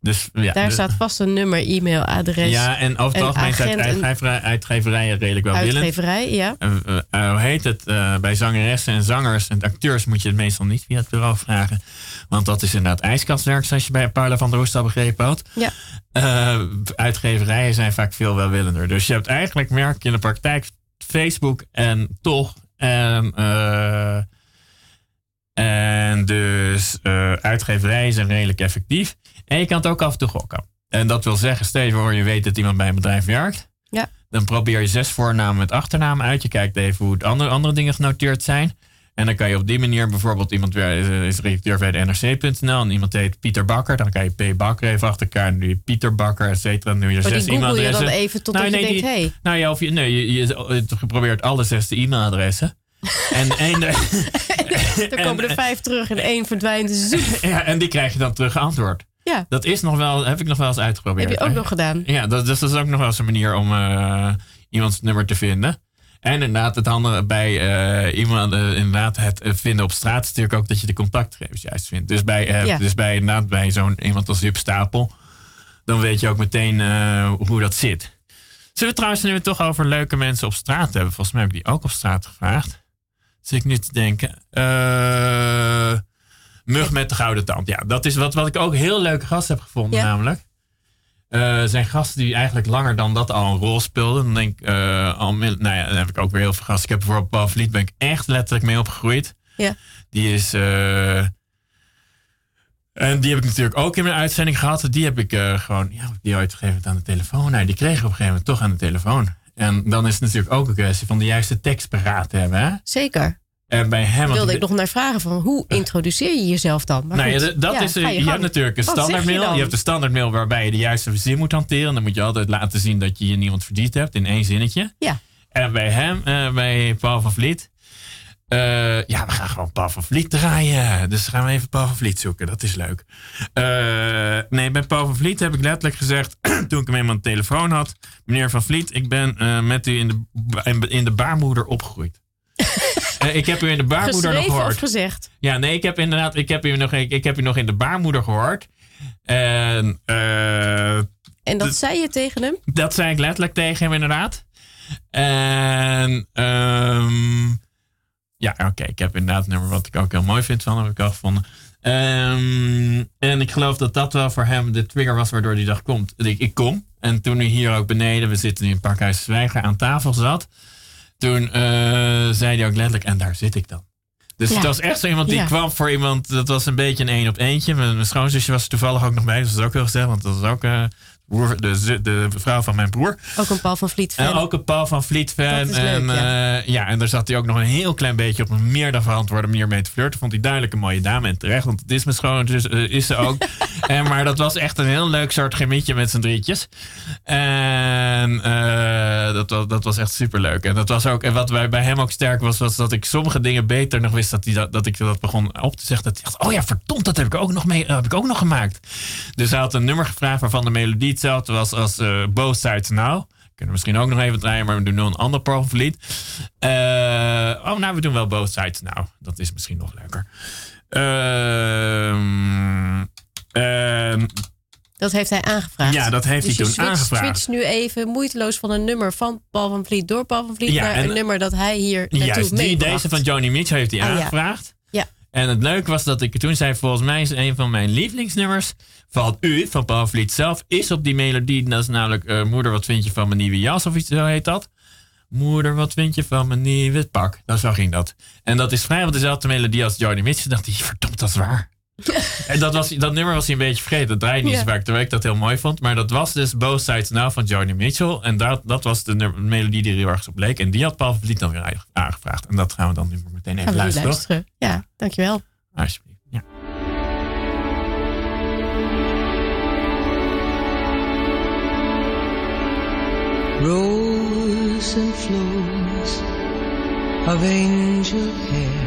Dus, ja, Daar staat vast een nummer, e-mailadres. Ja, en over het algemeen zijn uitgeverij, uitgeverijen redelijk wel willend. Uitgeverij, ja. Uh, uh, hoe heet het? bij zangeressen en zangers en acteurs moet je het meestal niet via het bureau vragen. Want dat is inderdaad ijskastwerk, zoals je bij Paula van der Hoest al begrepen had. Ja. uitgeverijen zijn vaak veel welwillender. Dus je hebt eigenlijk, merk je in de praktijk, Facebook en toch en... En dus uh, uitgeverijen zijn redelijk effectief. En je kan het ook af en toe gokken. En dat wil zeggen, steeds voor je weet dat iemand bij een bedrijf werkt. Ja. Dan probeer je zes voornamen met achternaam uit. Je kijkt even hoe andere, andere dingen genoteerd zijn. En dan kan je op die manier bijvoorbeeld iemand is redacteur bij de NRC.nl en iemand heet Pieter Bakker. Dan kan je P. Bakker even achter elkaar. Nu Pieter Bakker, et cetera. Nu je zes e-mailadressen. je dan even tot nou, nee, je denkt, hey. Nou ja, of je, nee, je, je, je probeert alle zes de e-mailadressen. En [laughs] één. er komen er [laughs] vijf terug en één verdwijnt. [laughs] ja, en die krijg je dan terug antwoord. Ja. Dat is nog wel, heb ik nog wel eens uitgeprobeerd. Heb je ook nog gedaan? Ja, dat, dus dat is ook nog wel eens een manier om uh, iemands nummer te vinden. En inderdaad, het andere bij uh, iemand, uh, inderdaad, het vinden op straat is natuurlijk ook dat je de contactgegevens juist vindt. Dus bij, ja. dus bij, inderdaad, bij zo'n iemand als Huub Stapel, dan weet je ook meteen hoe dat zit. Zullen we trouwens nu toch over leuke mensen op straat hebben? Volgens mij heb ik die ook op straat gevraagd. Zit ik nu te denken. Uh, mug met de gouden tand. Ja, dat is wat, wat ik ook heel leuke gasten heb gevonden, namelijk. Uh, zijn gasten die eigenlijk langer dan dat al een rol speelden. Dan denk ik, uh, al, nou ja, dan heb ik ook weer heel veel gasten. Ik heb bijvoorbeeld Paul Vliet, ben ik echt letterlijk mee opgegroeid. Ja. Die is. Uh, en die heb ik natuurlijk ook in mijn uitzending gehad. Die heb ik gewoon, ja, die ooit gegeven aan de telefoon. Nou, die kreeg ik op een gegeven moment toch aan de telefoon. En dan is het natuurlijk ook een kwestie van de juiste tekst paraat hebben. Hè? Zeker. En bij hem. Wilde ik nog naar vragen van hoe introduceer je jezelf dan? Maar nou, ja, dat is, je, je hebt natuurlijk een standaardmail. Je, je, hebt een standaardmail waarbij je de juiste zin moet hanteren. Dan moet je altijd laten zien dat je je niemand verdiend hebt in één zinnetje. Ja. En bij hem, uh, bij Paul van Vliet. Uh, ja, we gaan gewoon Paul van Vliet draaien. Dus gaan we even Paul van Vliet zoeken. Dat is leuk. Nee, bij Paul van Vliet heb ik letterlijk gezegd, [clears throat] toen ik hem eenmaal aan de telefoon had. Meneer van Vliet, ik ben met u in de, in de baarmoeder opgegroeid. Ik heb u in de baarmoeder nog gehoord. Of gezegd? Ja, nee, ik heb inderdaad, ik heb u nog, ik, ik heb u nog in de baarmoeder gehoord. En, en dat zei je tegen hem? Dat zei ik letterlijk tegen hem, inderdaad. En, um, ja, oké. Ik heb inderdaad een nummer wat ik ook heel mooi vind van heb ik al gevonden. Um, en ik geloof dat dat wel voor hem de trigger was waardoor hij dacht, komt, ik, ik kom. En toen hij hier ook beneden, we zitten nu in Pakhuis Zwijger, aan tafel zat. Toen uh, zei hij ook letterlijk, en daar zit ik dan. Dus het was echt zo iemand die kwam voor iemand, dat was een beetje een één op eentje. Mijn, mijn schoonzusje was er toevallig ook nog bij, dus dat is ook heel gezellig, want dat was ook... Uh, de, de vrouw van mijn broer. Ook een Paul van Vliet fan. En ook een Paul van Vliet fan. en, ja. Uh, ja. en daar zat hij ook nog een heel klein beetje op een meer dan verantwoorde manier mee te flirten. Vond hij duidelijk een mooie dame en terecht. Want het is mijn schoon, dus uh, is ze ook. [laughs] en, maar dat was echt een heel leuk soort gemietje met z'n drietjes. En uh, dat, was, dat was echt super leuk. En dat was ook, en wat bij, bij hem ook sterk was, was dat ik sommige dingen beter nog wist dat, hij dat, dat ik dat begon op te zeggen. Dat hij dacht, oh ja, verdomd, dat heb ik ook nog mee, heb ik ook nog gemaakt. Dus hij had een nummer gevraagd waarvan de melodie hetzelfde was als uh, Both Sides Now. Kunnen we misschien ook nog even draaien, maar we doen nu een ander proflied. Uh, oh, nou, we doen wel Both Sides Now. Dat is misschien nog leuker. Uh, dat heeft hij aangevraagd. Ja, dat heeft dus hij toen switch, aangevraagd. switch nu even moeiteloos van een nummer van Paul van Vliet door Paul van Vliet ja, naar een nummer dat hij hier naartoe Juist, die, deze van Joni Mitchell heeft hij Ah, ja. aangevraagd. Ja. En het leuke was dat ik toen zei, volgens mij is een van mijn lievelingsnummers van u, van Paul Vliet zelf, is op die melodie. Dat is namelijk uh, Moeder, wat vind je van mijn nieuwe jas? Of iets zo heet dat. Moeder, wat vind je van mijn nieuwe pak? Nou, zo ging dat. En dat is vrijwel dezelfde melodie als Joni Mitchell. dacht hij, [laughs] verdomd, dat is waar. [laughs] en dat, was, dat nummer was hij een beetje vergeten. Dat draaide niet zo vaak, terwijl ik dat heel mooi vond. Maar dat was dus Both Sides Now van Joni Mitchell. En dat, dat was de nummer- melodie die er heel erg op leek. En die had Paul Vliet dan weer aangevraagd. En dat gaan we dan nu maar meteen even luisteren. Ja, dankjewel. Alsjeblieft. Ja. Rows and flows of angel hair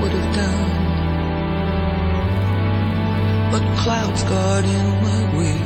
would have done. But clouds got in my way.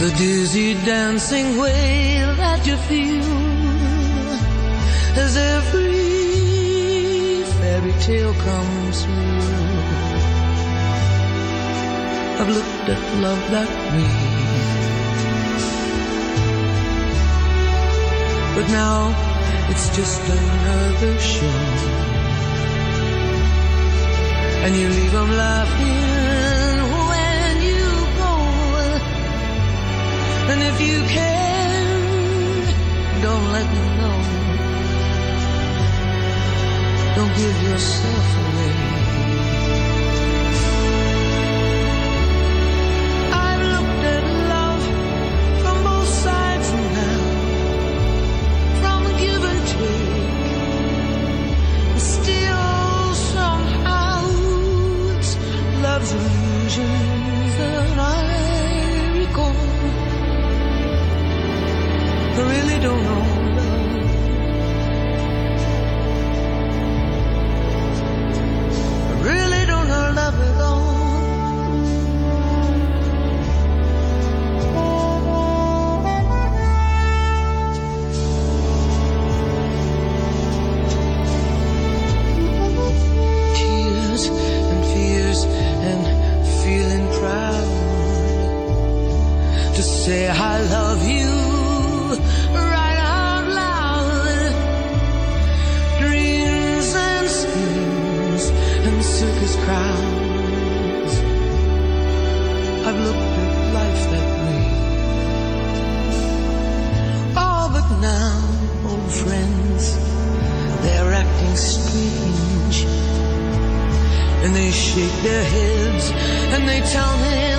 The dizzy dancing way that you feel as every fairy tale comes through. I've looked at love that way. But now it's just another show. And you leave them laughing. And if you can, don't let me know. Don't give yourself away. I've looked at love from both sides now, from give and take. Still, somehow, love's illusion. I really don't know. and they tell me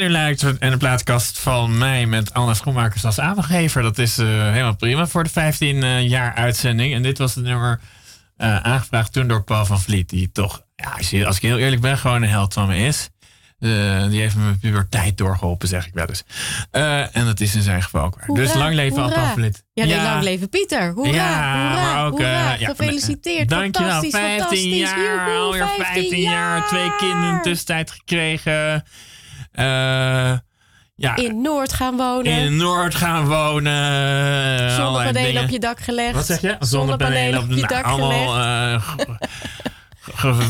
u luistert en de plaatkast van mij met Anna Schoenmakers als avondgever. Dat is uh, helemaal prima voor de 15 uh, jaar uitzending. En dit was het nummer uh, aangevraagd toen door Paul van Vliet. Die toch, ja, als, je, als ik heel eerlijk ben, gewoon een held van me is. Die heeft me mijn puberteit doorgeholpen, zeg ik wel eens. En dat is in zijn geval ook waar. Dus lang leven Paul van Vliet. Ja, nee, lang leven Pieter. Hoera, ja, hoera, maar ook, hoera. Ja, Gefeliciteerd. Dankjewel. Fantastisch, 15 fantastisch. jaar, alweer 15, jaar. Twee kinderen in de tussentijd gekregen. Uh, ja, in Noord gaan wonen. In Noord gaan wonen. Zonnepanelen op je dak gelegd. Wat zeg je? Zonnepanelen op je nou, dak allemaal, uh,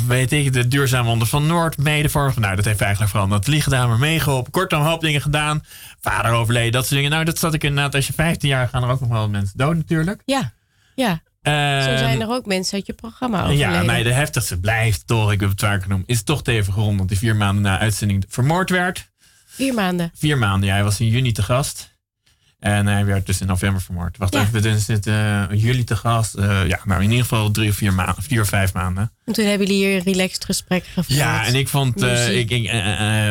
weet ik, de duurzame onder van Noord, mede voor. Nou, dat heeft eigenlijk vooral Nathalie gedaan, maar meegeholpen. Kortom, een hoop dingen gedaan. Vader overleden, dat soort dingen. Nou, dat zat ik inderdaad. Als je 15 jaar gaan er ook nog wel mensen dood natuurlijk. Ja, ja. Zo zijn er ook mensen uit je programma overleden. Ja, nee, de heftigste blijft toch, ik heb het vaak genoemd, is toch Teven Grond, dat die vier maanden na uitzending vermoord werd. Vier maanden. Vier maanden, ja. Hij was in juni te gast. En hij werd dus in november vermoord. Wacht Ja. even, we dit uh, juli te gast. Uh, ja, nou in ieder geval drie of vier maanden, vier of vijf maanden. En toen hebben jullie hier een relaxed gesprek gevoerd. Ja, en ik vond, uh, Muziek. ik,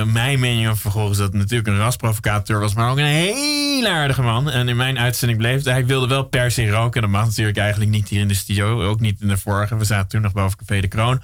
mijn mening over is dat het natuurlijk een rasprovocateur was, maar ook een heel aardige man. En in mijn uitzending bleef hij wilde wel per se roken. En dat mag natuurlijk eigenlijk niet hier in de studio, ook niet in de vorige. We zaten toen nog boven Café de Kroon.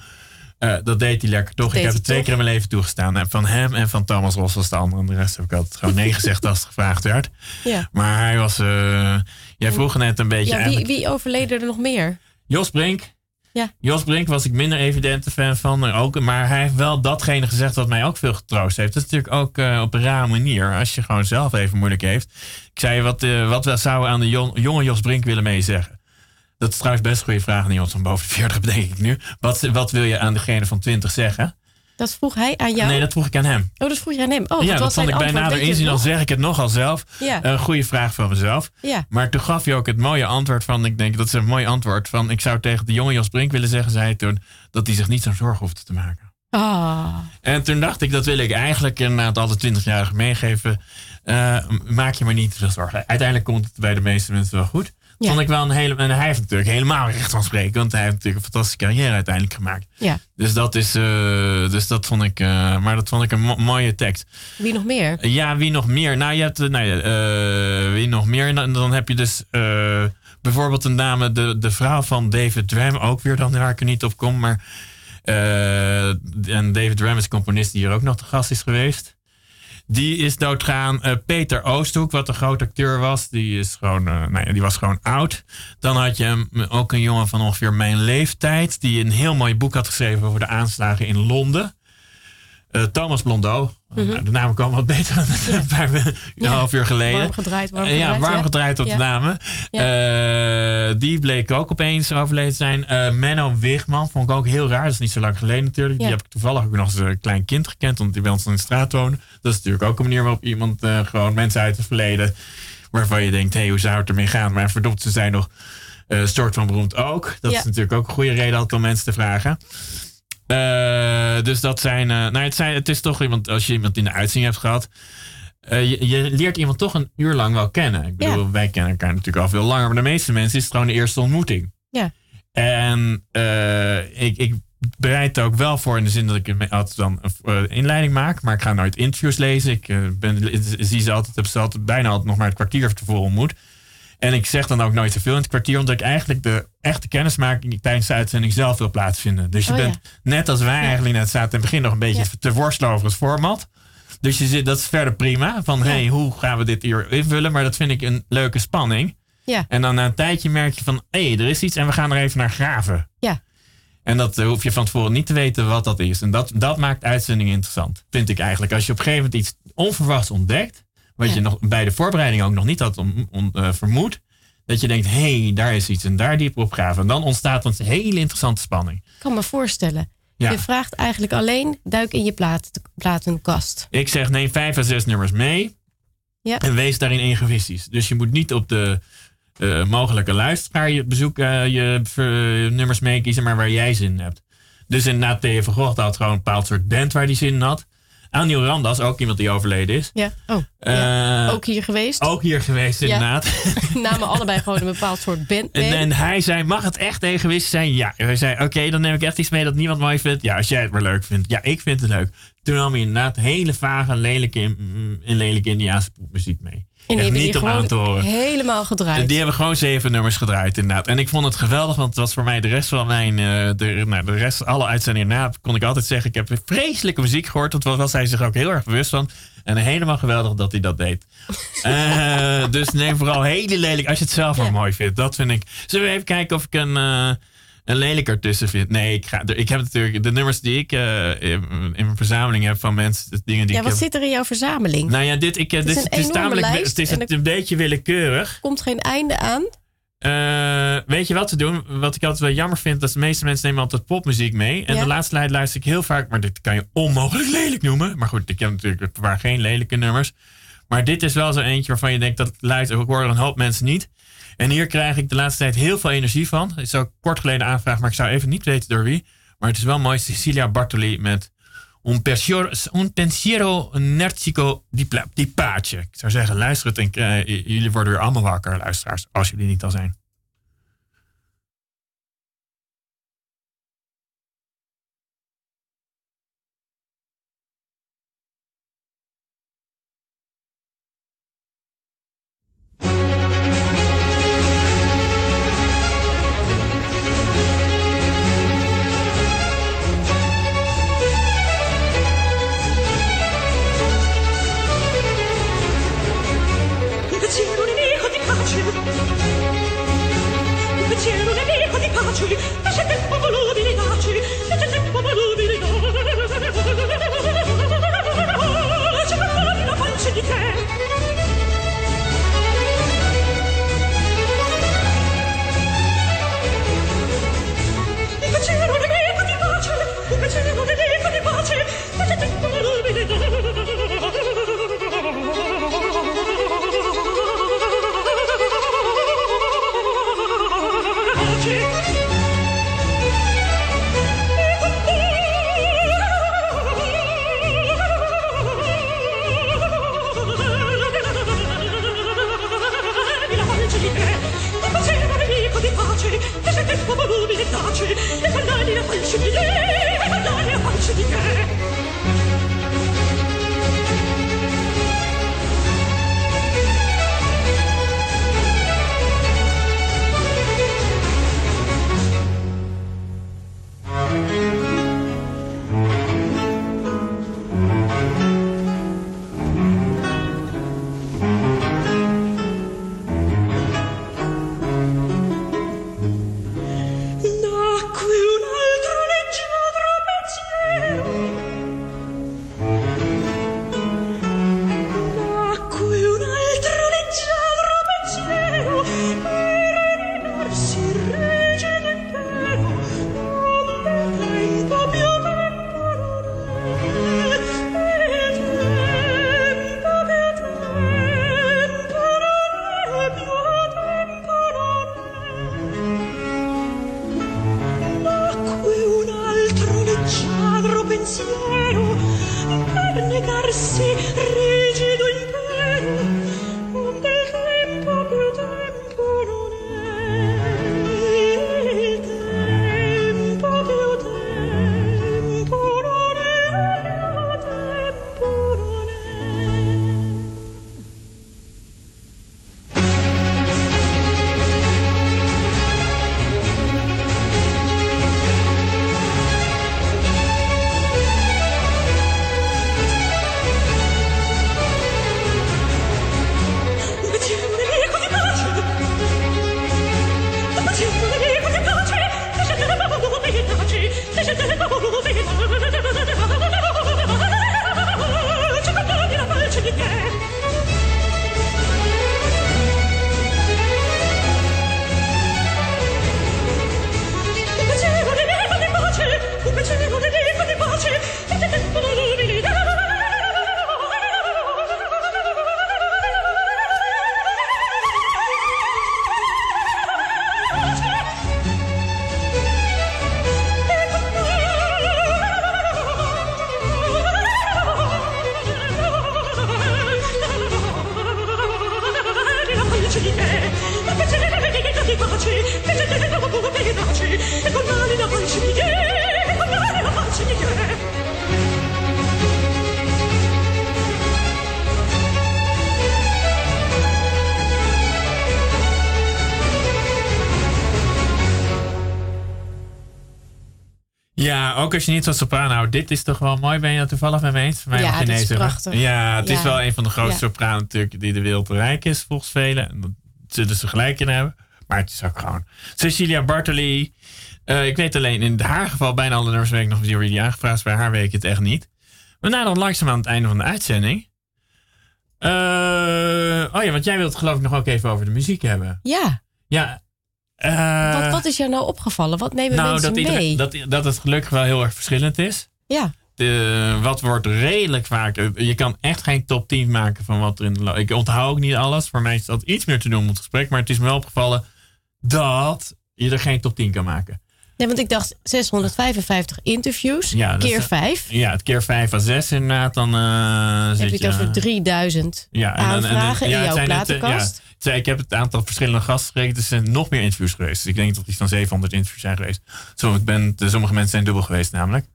Uh, dat deed hij lekker toch. Ik heb het twee keer in mijn leven toegestaan. En van hem en van Thomas Ros was de andere. En de rest heb ik altijd gewoon nee gezegd als het gevraagd werd. Ja. Maar hij was... Uh, jij vroeg net een beetje... Ja, wie, wie overleden er nog meer? Jos Brink. Ja. Jos Brink was ik minder evidente fan van. Ook, maar hij heeft wel datgene gezegd wat mij ook veel getroost heeft. Dat is natuurlijk ook uh, op een rare manier. Als je gewoon zelf even moeilijk heeft. Ik zei, wat, uh, wat we zouden aan de jonge Jos Brink willen meezeggen? Dat is trouwens best een goede vraag aan iemand van boven de 40, bedenk ik nu. Wat, wat wil je aan degene van 20 zeggen? Dat vroeg hij aan jou? Nee, dat vroeg ik aan hem. Oh, dat vroeg je aan hem. Oh, ja, dat was vond ik bij nader inzien. Dan zeg ik het nogal zelf. Ja. Een goede vraag van mezelf. Ja. Maar toen gaf je ook het mooie antwoord van... Ik denk, dat is een mooi antwoord van... Ik zou tegen de jonge Jos Brink willen zeggen, zei hij toen... Dat hij zich niet zo'n zorgen hoefde te maken. Ah. En toen dacht ik, dat wil ik eigenlijk inderdaad alle 20-jarigen meegeven. Uh, maak je maar niet te veel zorgen. Uiteindelijk komt het bij de meeste mensen wel goed. Ja. Vond ik wel een hele. En hij heeft natuurlijk helemaal recht van spreken. Want hij heeft natuurlijk een fantastische carrière uiteindelijk gemaakt. Ja. Dus dat is. Uh, dus dat vond ik. Uh, maar dat vond ik een mo mooie tekst. Wie nog meer? Ja, wie nog meer? Nou, je hebt. Nou, wie nog meer? Dan, dan heb je dus. bijvoorbeeld een dame, de, de vrouw van David Dram, ook weer dan waar ik er niet op kom. Maar. en David Dram is componist die hier ook nog te gast is geweest. Die is doodgaan. Uh, Peter Oosthoek, wat een groot acteur was, die, is gewoon, uh, nou die was gewoon oud. Dan had je ook een jongen van ongeveer mijn leeftijd, die een heel mooi boek had geschreven over de aanslagen in Londen. Thomas Blondeau. Mm -hmm. De namen komen wat beter dan een paar een half uur geleden. Warm gedraaid, warm gedraaid. ja, warm ja. gedraaid op de namen. Ja. die bleek ook opeens overleden te zijn. Menno Wigman vond ik ook heel raar. Dat is niet zo lang geleden natuurlijk. Die heb ik toevallig ook nog eens een klein kind gekend. Want die bij ons in de straat woonde. Dat is natuurlijk ook een manier waarop iemand uh, gewoon mensen uit het verleden. Waarvan je denkt, hé, hey, hoe zou het ermee gaan? Maar verdomd, ze zijn nog uh, soort van beroemd ook. Dat is natuurlijk ook een goede reden altijd om mensen te vragen. Uh, dus dat zijn, uh, nou het zijn. Het is toch iemand, als je iemand in de uitzending hebt gehad. Uh, je, je, leert iemand toch een uur lang wel kennen. Ik bedoel, ja. wij kennen elkaar natuurlijk al veel langer. Maar de meeste mensen is het gewoon de eerste ontmoeting. Ja. En ik, ik bereid er ook wel voor in de zin dat ik altijd dan een inleiding maak. Maar ik ga nooit interviews lezen. Ik ben, zie ze altijd, heb ze altijd bijna altijd nog maar het kwartier tevoren ontmoet. En ik zeg dan ook nooit zoveel in het kwartier, omdat ik eigenlijk de echte kennismaking tijdens de uitzending zelf wil plaatsvinden. Dus je oh, bent, ja. net als wij ja. eigenlijk net zaten in het begin nog een beetje ja. te worstelen over het format. Dus je zit, dat is verder prima. Van hé, hey, hoe gaan we dit hier invullen? Maar dat vind ik een leuke spanning. Ja. En dan na een tijdje merk je van hé, hey, er is iets en we gaan er even naar graven. Ja. En dat hoef je van tevoren niet te weten wat dat is. En dat, dat maakt uitzendingen interessant, vind ik eigenlijk. Als je op een gegeven moment iets onverwachts ontdekt, wat Ja. je nog bij de voorbereiding ook nog niet had on, on, uh, vermoed. Dat je denkt, hé, hey, daar is iets en daar dieper op graven. En dan ontstaat een hele interessante spanning. Ik kan me voorstellen. Ja. Je vraagt eigenlijk alleen, duik in je plaat, platenkast. Ik zeg, neem vijf à zes nummers mee. Ja. En wees daarin egoïstisch. Dus je moet niet op de uh, mogelijke luisteraar je bezoek, uh, je uh, nummers meekiezen, maar waar jij zin in hebt. Dus inderdaad, Theo van Gogh had gewoon een bepaald soort band waar die zin in had. Anil Randas, ook iemand die overleden is. Ja, oh. ja. Eh, Ook hier geweest. ook hier geweest, Ja. inderdaad. [laughs] Namen allebei gewoon een bepaald soort band mee. En, en hij zei, mag het echt egoïstisch zijn? Ja. Hij zei, oké, dan neem ik echt iets mee dat niemand mooi vindt. Ja, als jij het maar leuk vindt. Ja, ik vind het leuk. Toen nam hij inderdaad hele vage, lelijke, mm, en lelijke Indiaanse popmuziek mee. En die niet die om aan te gewoon horen. helemaal gedraaid. Die hebben gewoon zeven nummers gedraaid, inderdaad. En ik vond het geweldig, want het was voor mij de rest van mijn. eh, de, nou, de rest, alle uitzendingen na, kon ik altijd zeggen: ik heb vreselijke muziek gehoord. Dat was, was hij zich ook heel erg bewust van. En helemaal geweldig dat hij dat deed. [laughs] Eh, dus neem vooral hele lelijk, als je het zelf Ja. mooi vindt. Dat vind ik. Zullen we even kijken of ik een. eh, een lelijk ertussen vind. Nee, ik, ga, ik heb natuurlijk de nummers die ik eh, in, in mijn verzameling heb van mensen. De dingen die ja, ik wat heb. zit er in jouw verzameling? Nou ja, dit, ik, eh, Het is dit, een het is enorme tamelijk. lijst Het is en het er- een beetje willekeurig. Komt geen einde aan? Eh, weet je wat te doen? Wat ik altijd wel jammer vind, dat de meeste mensen nemen altijd popmuziek mee. En Ja. de laatste tijd luister ik heel vaak, maar dit kan je onmogelijk lelijk noemen. Maar goed, ik heb natuurlijk, waren geen lelijke nummers. Maar dit is wel zo eentje waarvan je denkt, dat luistert, ik hoor een hoop mensen niet. En hier krijg ik de laatste tijd heel veel energie van. Is ook kort geleden aanvraag, maar ik zou even niet weten door wie. Maar het is wel mooi, Cecilia Bartoli met Un pensiero, un pensiero nertico di, di pace. Ik zou zeggen, luister het en eh, jullie worden weer allemaal wakker, luisteraars. Als jullie niet al zijn. 起 ook als je niet van sopraan houdt. Dit is toch wel mooi. Ben je dat toevallig met me eens? Mij Ja, nee is prachtig. Ja, het is wel een van de grootste Ja. sopranen natuurlijk die de wereld rijk is, volgens velen. En Dat zullen ze gelijk in hebben. Maar het is ook gewoon... Cecilia Bartoli. eh, ik weet alleen, in haar geval bijna alle nummers weet ik nog die die aangevraagd. Bij haar weet ik het echt niet. We naderen langzaam aan het einde van de uitzending. Eh, oh ja, want jij wilt het geloof ik nog ook even over de muziek hebben. Ja, Ja. Eh, wat, wat is jou nou opgevallen? Wat nemen nou, mensen dat, iedereen- mee? dat, dat het gelukkig wel heel erg verschillend is. Ja, De, wat wordt redelijk vaak. Je kan echt geen top 10 maken van wat er in de. Ik onthoud ook niet alles. Voor mij is dat iets meer te doen met het gesprek. Maar het is me wel opgevallen dat je er geen top 10 kan maken. Nee, want ik dacht 655 interviews, Ja, keer is- 5. Ja, het keer 5 à 6 inderdaad. Dan eh heb zit je je het over 3000 ja, en dan- en dan- aanvragen ja, in het jouw het, eh, platenkast. ja, het ik heb het aantal verschillende gasten gekregen. Er zijn nog meer interviews geweest. Dus ik denk dat er iets van 700 interviews zijn geweest. Sommige, ik ben, sommige mensen zijn dubbel geweest namelijk.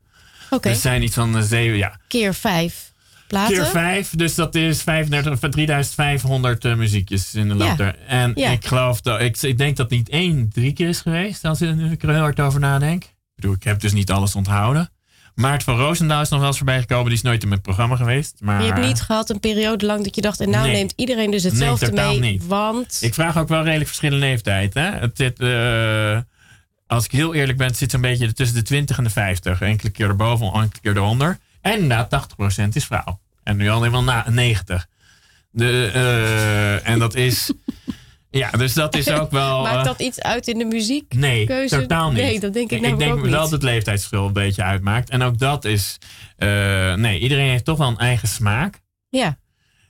Oké, Er zijn iets van eh, zeven, ja, keer 5 platen. Keer 5, dus dat is 35, 3500 eh, muziekjes in de loop Ja. En Ja. ik geloof dat, ik, ik denk dat niet één drie keer is geweest, als ik er heel hard over nadenk. Ik bedoel, ik heb dus niet alles onthouden. Maart van Roosendaal is nog wel eens voorbij gekomen, die is nooit in mijn programma geweest. Maar, Maar je hebt niet gehad een periode lang dat je dacht... en nou Nee. neemt iedereen dus hetzelfde Nee, mee. niet. Want... Ik vraag ook wel redelijk verschillende leeftijd. Hè? Het zit, eh, als ik heel eerlijk ben, het zit zo'n beetje tussen de 20 en de 50. Enkele keer erboven, enkele keer eronder. En inderdaad, 80% is vrouw. En nu al helemaal na 90. De, eh, en dat is. Ja, dus dat is ook wel. [laughs] Maakt eh, dat iets uit in de muziek? Nee, keuze? totaal niet. Nee, dat denk ik Ik namelijk denk ook niet. wel dat het leeftijdsverschil een beetje uitmaakt. En ook dat is. eh, nee, iedereen heeft toch wel een eigen smaak. Ja,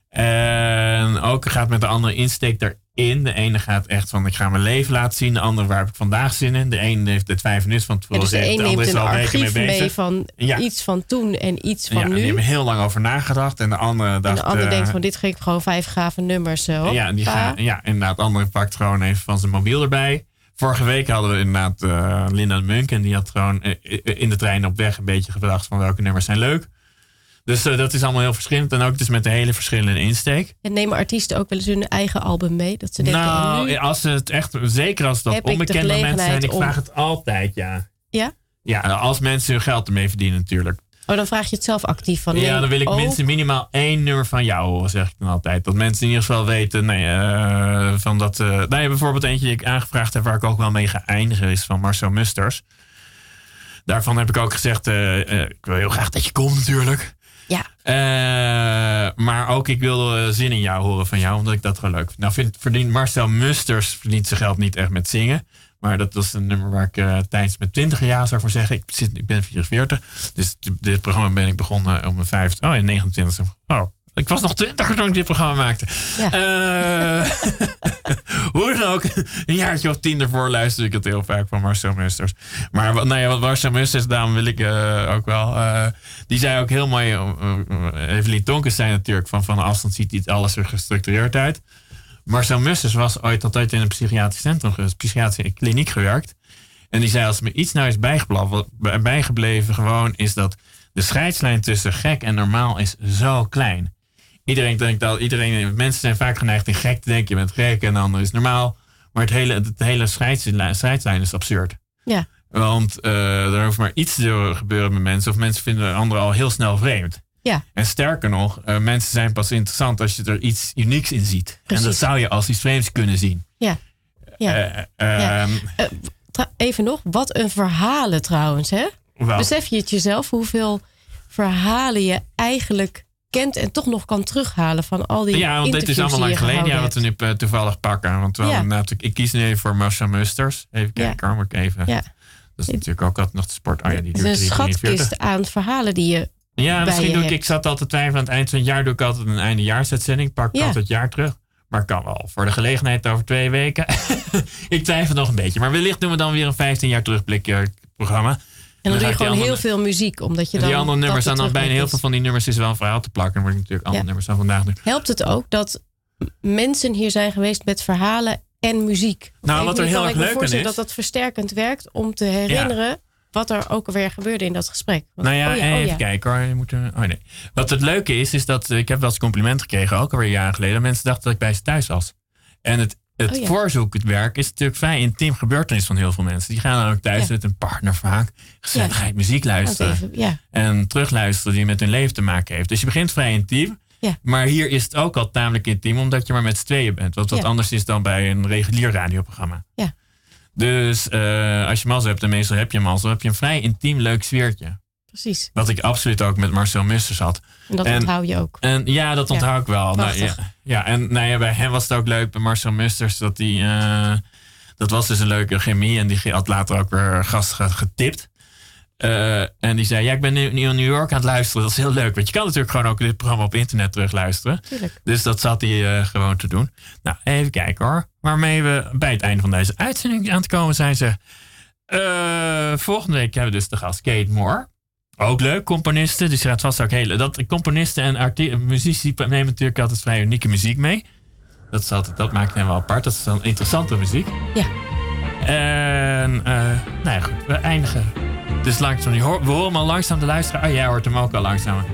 En ook gaat met de andere insteek erin. De ene gaat echt van ik ga mijn leven laten zien. De andere waar heb ik vandaag zin in. De ene heeft het vijf minuten van ja tevoren dus de andere neemt is een al weken mee bezig. van Ja. iets van toen en iets van ja, die nu. hebben heel lang over nagedacht. En de andere dacht... en de ander eh, denkt van dit geef ik gewoon vijf gave nummers zo. ja, die gaan, ja, inderdaad. De andere pakt gewoon even van zijn mobiel erbij. Vorige week hadden we inderdaad eh, Linda Munk. En die had gewoon eh, in de trein op weg een beetje gedacht van welke nummers zijn leuk. Dus eh, dat is allemaal heel verschillend. En ook dus met een hele verschillende insteek. En nemen artiesten ook wel eens hun eigen album mee? Dat ze denken, en nou, nu als het echt, zeker als dat onbekende mensen zijn. Ik om- vraag het altijd, ja. Ja? Ja, als mensen hun geld ermee verdienen natuurlijk. Oh, dan vraag je het zelf actief van. Ja, dan wil ik ook- minstens minimaal één nummer van jou horen, zeg ik dan altijd. Dat mensen in ieder geval weten, nee, eh, van dat... ja, bijvoorbeeld eentje die ik aangevraagd heb, waar ik ook wel mee ga eindigen, is van Marcel Musters. Daarvan heb ik ook gezegd, ik wil heel graag dat je komt natuurlijk. Ja, Eh, maar ook ik wil eh, zin in jou horen van jou, omdat ik dat gewoon leuk vind. Nou verdient Marcel Musters verdient zijn geld niet echt met zingen. Maar dat was een nummer waar ik eh, tijdens mijn twintig jaar zou voor zeggen. Ik, zit, ik ben 44. Dus dit programma ben ik begonnen om mijn 50. Oh, in 29. Oh, ik was nog 20 toen ik dit programma maakte. Ja. Eh, [laughs] hoe dan ook, een jaartje of tien ervoor luisterde ik het heel vaak van Marcel Musters. Maar wat, nou ja, wat Marcel Musters, daarom wil ik eh, ook wel. eh, die zei ook heel mooi. Evelien Tonkes zei natuurlijk van van afstand ziet dit alles er gestructureerd uit. Marcel Musters was ooit altijd in een psychiatrisch centrum, een psychiatrische kliniek gewerkt. En die zei, als me iets nou is bijgebleven, bijgebleven gewoon, is dat de scheidslijn tussen gek en normaal is zo klein. Iedereen denkt dat, iedereen, mensen zijn vaak geneigd in gek te denken, je bent gek en de ander is normaal. Maar het hele, het hele scheidslijn, is absurd. ja. Want eh, er hoeft maar iets te gebeuren met mensen, of mensen vinden de ander al heel snel vreemd. Ja, En sterker nog, eh, mensen zijn pas interessant als je er iets unieks in ziet. En Precies. dat zou je als iets vreemds kunnen zien. ja. ja. Eh, Ja. ehm, Even nog, wat een verhalen trouwens, hè? Besef je het jezelf hoeveel verhalen je eigenlijk kent en toch nog kan terughalen van al die Ja, want dit is allemaal lang geleden. Ja, wat we nu eh, toevallig pakken. Want we Ja. hadden natuurlijk, ik kies nu even voor Marcel Musters. Even Ja. kijken, moet ik even. Ja, Dat is natuurlijk ook altijd nog de sport. Oh ja, die duurt een 3,43. schatkist aan verhalen die je... Ja, misschien doe ik, ik zat altijd twijfelen. Aan het eind van het jaar doe ik altijd een eindejaarsuitzending. Ik pak Ja. altijd het jaar terug. Maar kan wel. Voor de gelegenheid over twee weken. [laughs] ik twijfel nog een beetje. Maar wellicht doen we dan weer een 15 jaar terugblik eh, programma. En dan, doe je gewoon heel andere- veel muziek, omdat je dan... die andere nummers, dat dan, bijna heel veel van die nummers is wel een verhaal te plakken. Dan word ik natuurlijk Ja. nummers van vandaag doen. Helpt het ook dat mensen hier zijn geweest met verhalen en muziek? Nou, wat er heel erg leuk is- dat dat versterkend werkt om te herinneren wat er ook alweer gebeurde in dat gesprek. Want- Nou ja, oh even oh ja. kijken hoor. Je moet er, oh nee. Wat het leuke is, is dat eh, ik heb wel eens compliment gekregen, ook alweer jaren geleden. Mensen dachten dat ik bij ze thuis was. En het, het Oh ja. voorzoekwerk is natuurlijk vrij intiem gebeurtenis van heel veel mensen. Die gaan dan ook thuis Ja. met een partner vaak gezelligheid muziek Want luisteren. even- ja, En terugluisteren die met hun leven te maken heeft. Dus je begint vrij intiem. Maar hier is het ook al tamelijk intiem, omdat je maar met z'n tweeën bent. Wat wat anders is dan bij een regulier radioprogramma. Ja. Dus eh, als je mazzel hebt, en meestal heb je mazzel, heb je een vrij intiem leuk sfeertje. Precies. Wat ik absoluut ook met Marcel Musters had. En dat En- onthoud je ook. En ja, dat Ja. onthoud ik wel. Nou, ja, ja, en nou ja, bij hem was het ook leuk, bij Marcel Musters, dat die, eh, dat was dus een leuke chemie. En die had later ook weer gast ge- getipt. Eh, en die zei, ja, ik ben nu, in New York aan het luisteren. Dat is heel leuk, want je kan natuurlijk gewoon ook dit programma op internet terugluisteren. Tuurlijk. Dus dat zat hij eh, gewoon te doen. Nou, even kijken hoor. Waarmee we bij het einde van deze uitzending aan te komen zijn ze. volgende week hebben we dus de gast Kate Moore. Ook leuk, componisten. Dus gaat vast ook hele. Dat, componisten en arti- muzici nemen natuurlijk altijd vrij unieke muziek mee. Dat, is altijd, dat maakt hem wel apart. Dat is dan interessante muziek. Ja. En eh, nou ja, goed, we eindigen. Dus langzaam, we horen hem al langzaam te luisteren. Oh, jij hoort hem ook al langzaam.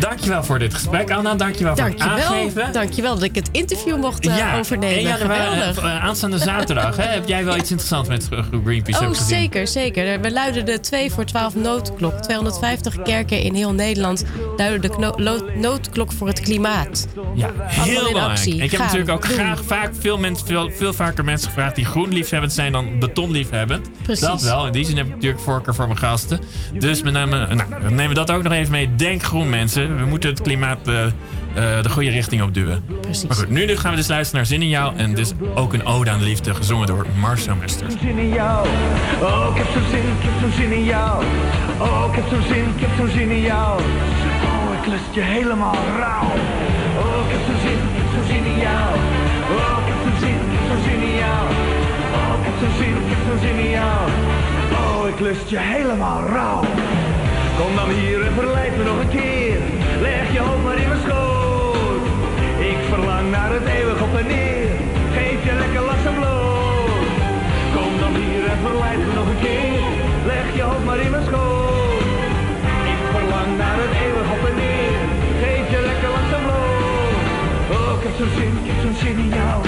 Dankjewel voor dit gesprek, Anna. Dankjewel voor het Dankjewel. aangeven. Dankjewel dat ik het interview mocht eh, Ja, overnemen. 1 januari, Geweldig. eh, aanstaande zaterdag. Hè, heb jij wel iets interessants met Greenpeace Oh, gezien? zeker, zeker. We luiden de 2 voor 12 noodklok. 250 kerken in heel Nederland luiden de noodklok voor het klimaat. Ja, heel belangrijk. Ik heb Gaan, natuurlijk ook doen. graag vaak veel, mensen, veel, veel vaker mensen gevraagd die groen liefhebbend zijn dan beton liefhebbend. Precies. Dat wel. In die zin heb ik natuurlijk voorkeur voor mijn gasten. Dus met name, nou, nemen we dat ook nog even mee. Denk groen mensen. We moeten het klimaat eh, eh, de goede richting op duwen. Precies. Maar goed, nu gaan we dus luisteren naar Zin in jou. En dus ook een ode aan de liefde gezongen door Marcel Musters. zin in jou. Oh, ik heb zo'n zin, ik heb zo'n zin in jou. Oh, ik heb zo'n zin, ik heb zo'n zin in jou. Oh, ik lust je helemaal rauw. Oh, ik heb zo'n zin, ik heb zo'n zin in jou. Oh, ik heb zo'n zin, ik heb zo'n zin in jou. Oh, ik heb zo'n zin, ik heb zo'n zin in jou. Oh, ik lust je helemaal rauw. Kom dan hier en verleid me nog een keer. Leg je hoofd maar in mijn schoot. Ik verlang naar het eeuwig op en neer. Geef je lekker langzaam bloot. Kom dan hier en verleid me nog een keer. Leg je hoofd maar in mijn schoot. Ik verlang naar het eeuwig op en neer. Geef je lekker langzaam bloot. Oh, ik heb zo'n zin, ik heb zo'n zin in jou.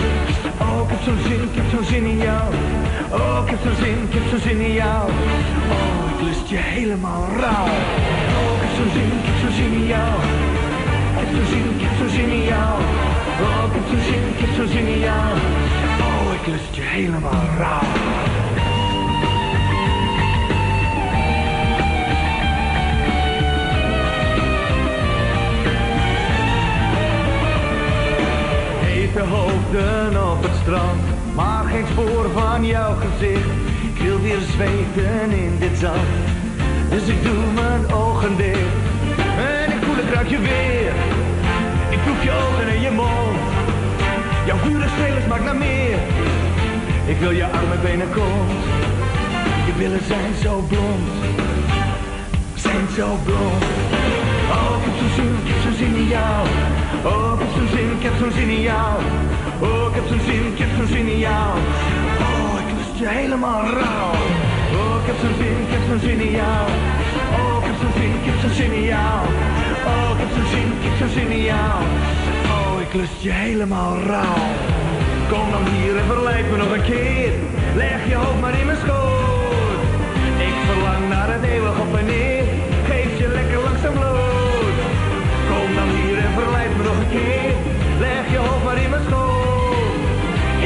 Oh, ik heb zo'n zin, ik heb zo'n zin in jou. Oh, ik heb zo'n zin, ik heb zo'n zin in jou. Oh, ik lust je helemaal rauw. Ik heb zo'n zin, ik heb zo'n zin in jou. Ik heb zo'n zin, ik heb zo'n zin in jou. Oh, ik heb zo'n zin, ik heb zo'n zin in jou. Oh, ik lust je helemaal rauw. Hete hoofden op het strand, maar geen spoor van jouw gezicht. Ik wil weer zweten in dit zand, dus ik doe mijn ogen dicht. En ik voel het ruikje weer, ik proef je ogen en je mond. Jouw vuur strelen smaakt naar meer, ik wil je armen, benen, kont. Je billen zijn zo blond, zijn zo blond. Oh, ik heb zo'n zin, ik heb zo'n zin in jou. Oh, ik heb zo'n zin, ik heb zo'n zin in jou. Oh, ik heb zo'n zin, ik heb zo'n zin in jou. Lust je helemaal rauw. Oh, ik heb zo'n zin, ik heb zo'n zin in jou. Oh, ik heb zo'n zin, ik heb zo'n zin in jou. Oh, ik heb zo'n zin, ik heb zo'n zin in jou. Oh, ik lust je helemaal rauw. Kom dan hier en verleid me nog een keer. Leg je hoofd maar in mijn schoot. Ik verlang naar het eeuwig op en neer. Geef je lekker langzaam bloot. Kom dan hier en verleid me nog een keer. Leg je hoofd maar in mijn schoot.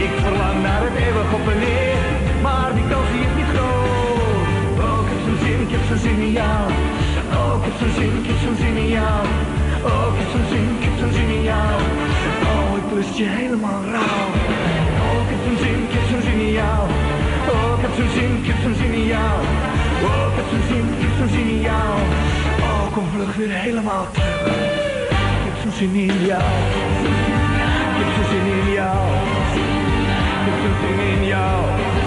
Ik verlang naar het eeuwig op en neer. Maar die kans die is niet groot. Oh, ik heb zo'n zin, ik heb zo'n zin in jou. Oh, ik heb zo'n zin, ik heb zo'n zin in jou. Oh, ik heb zo'n zin, ik heb zo'n zin in jou. Oh, ik lust je helemaal rauw. Oh, ik heb zo'n zin, ik heb zo'n zin in jou. Oh, ik heb zo'n zin, ik heb zo'n zin in jou. Oh, ik heb zo'n zin, ik heb zo'n zin in jou. Oh, kom vlug weer helemaal terug. Ik heb zo'n zin in jou. Ik heb zo'n zin in jou. Ik heb zo'n zin in jou.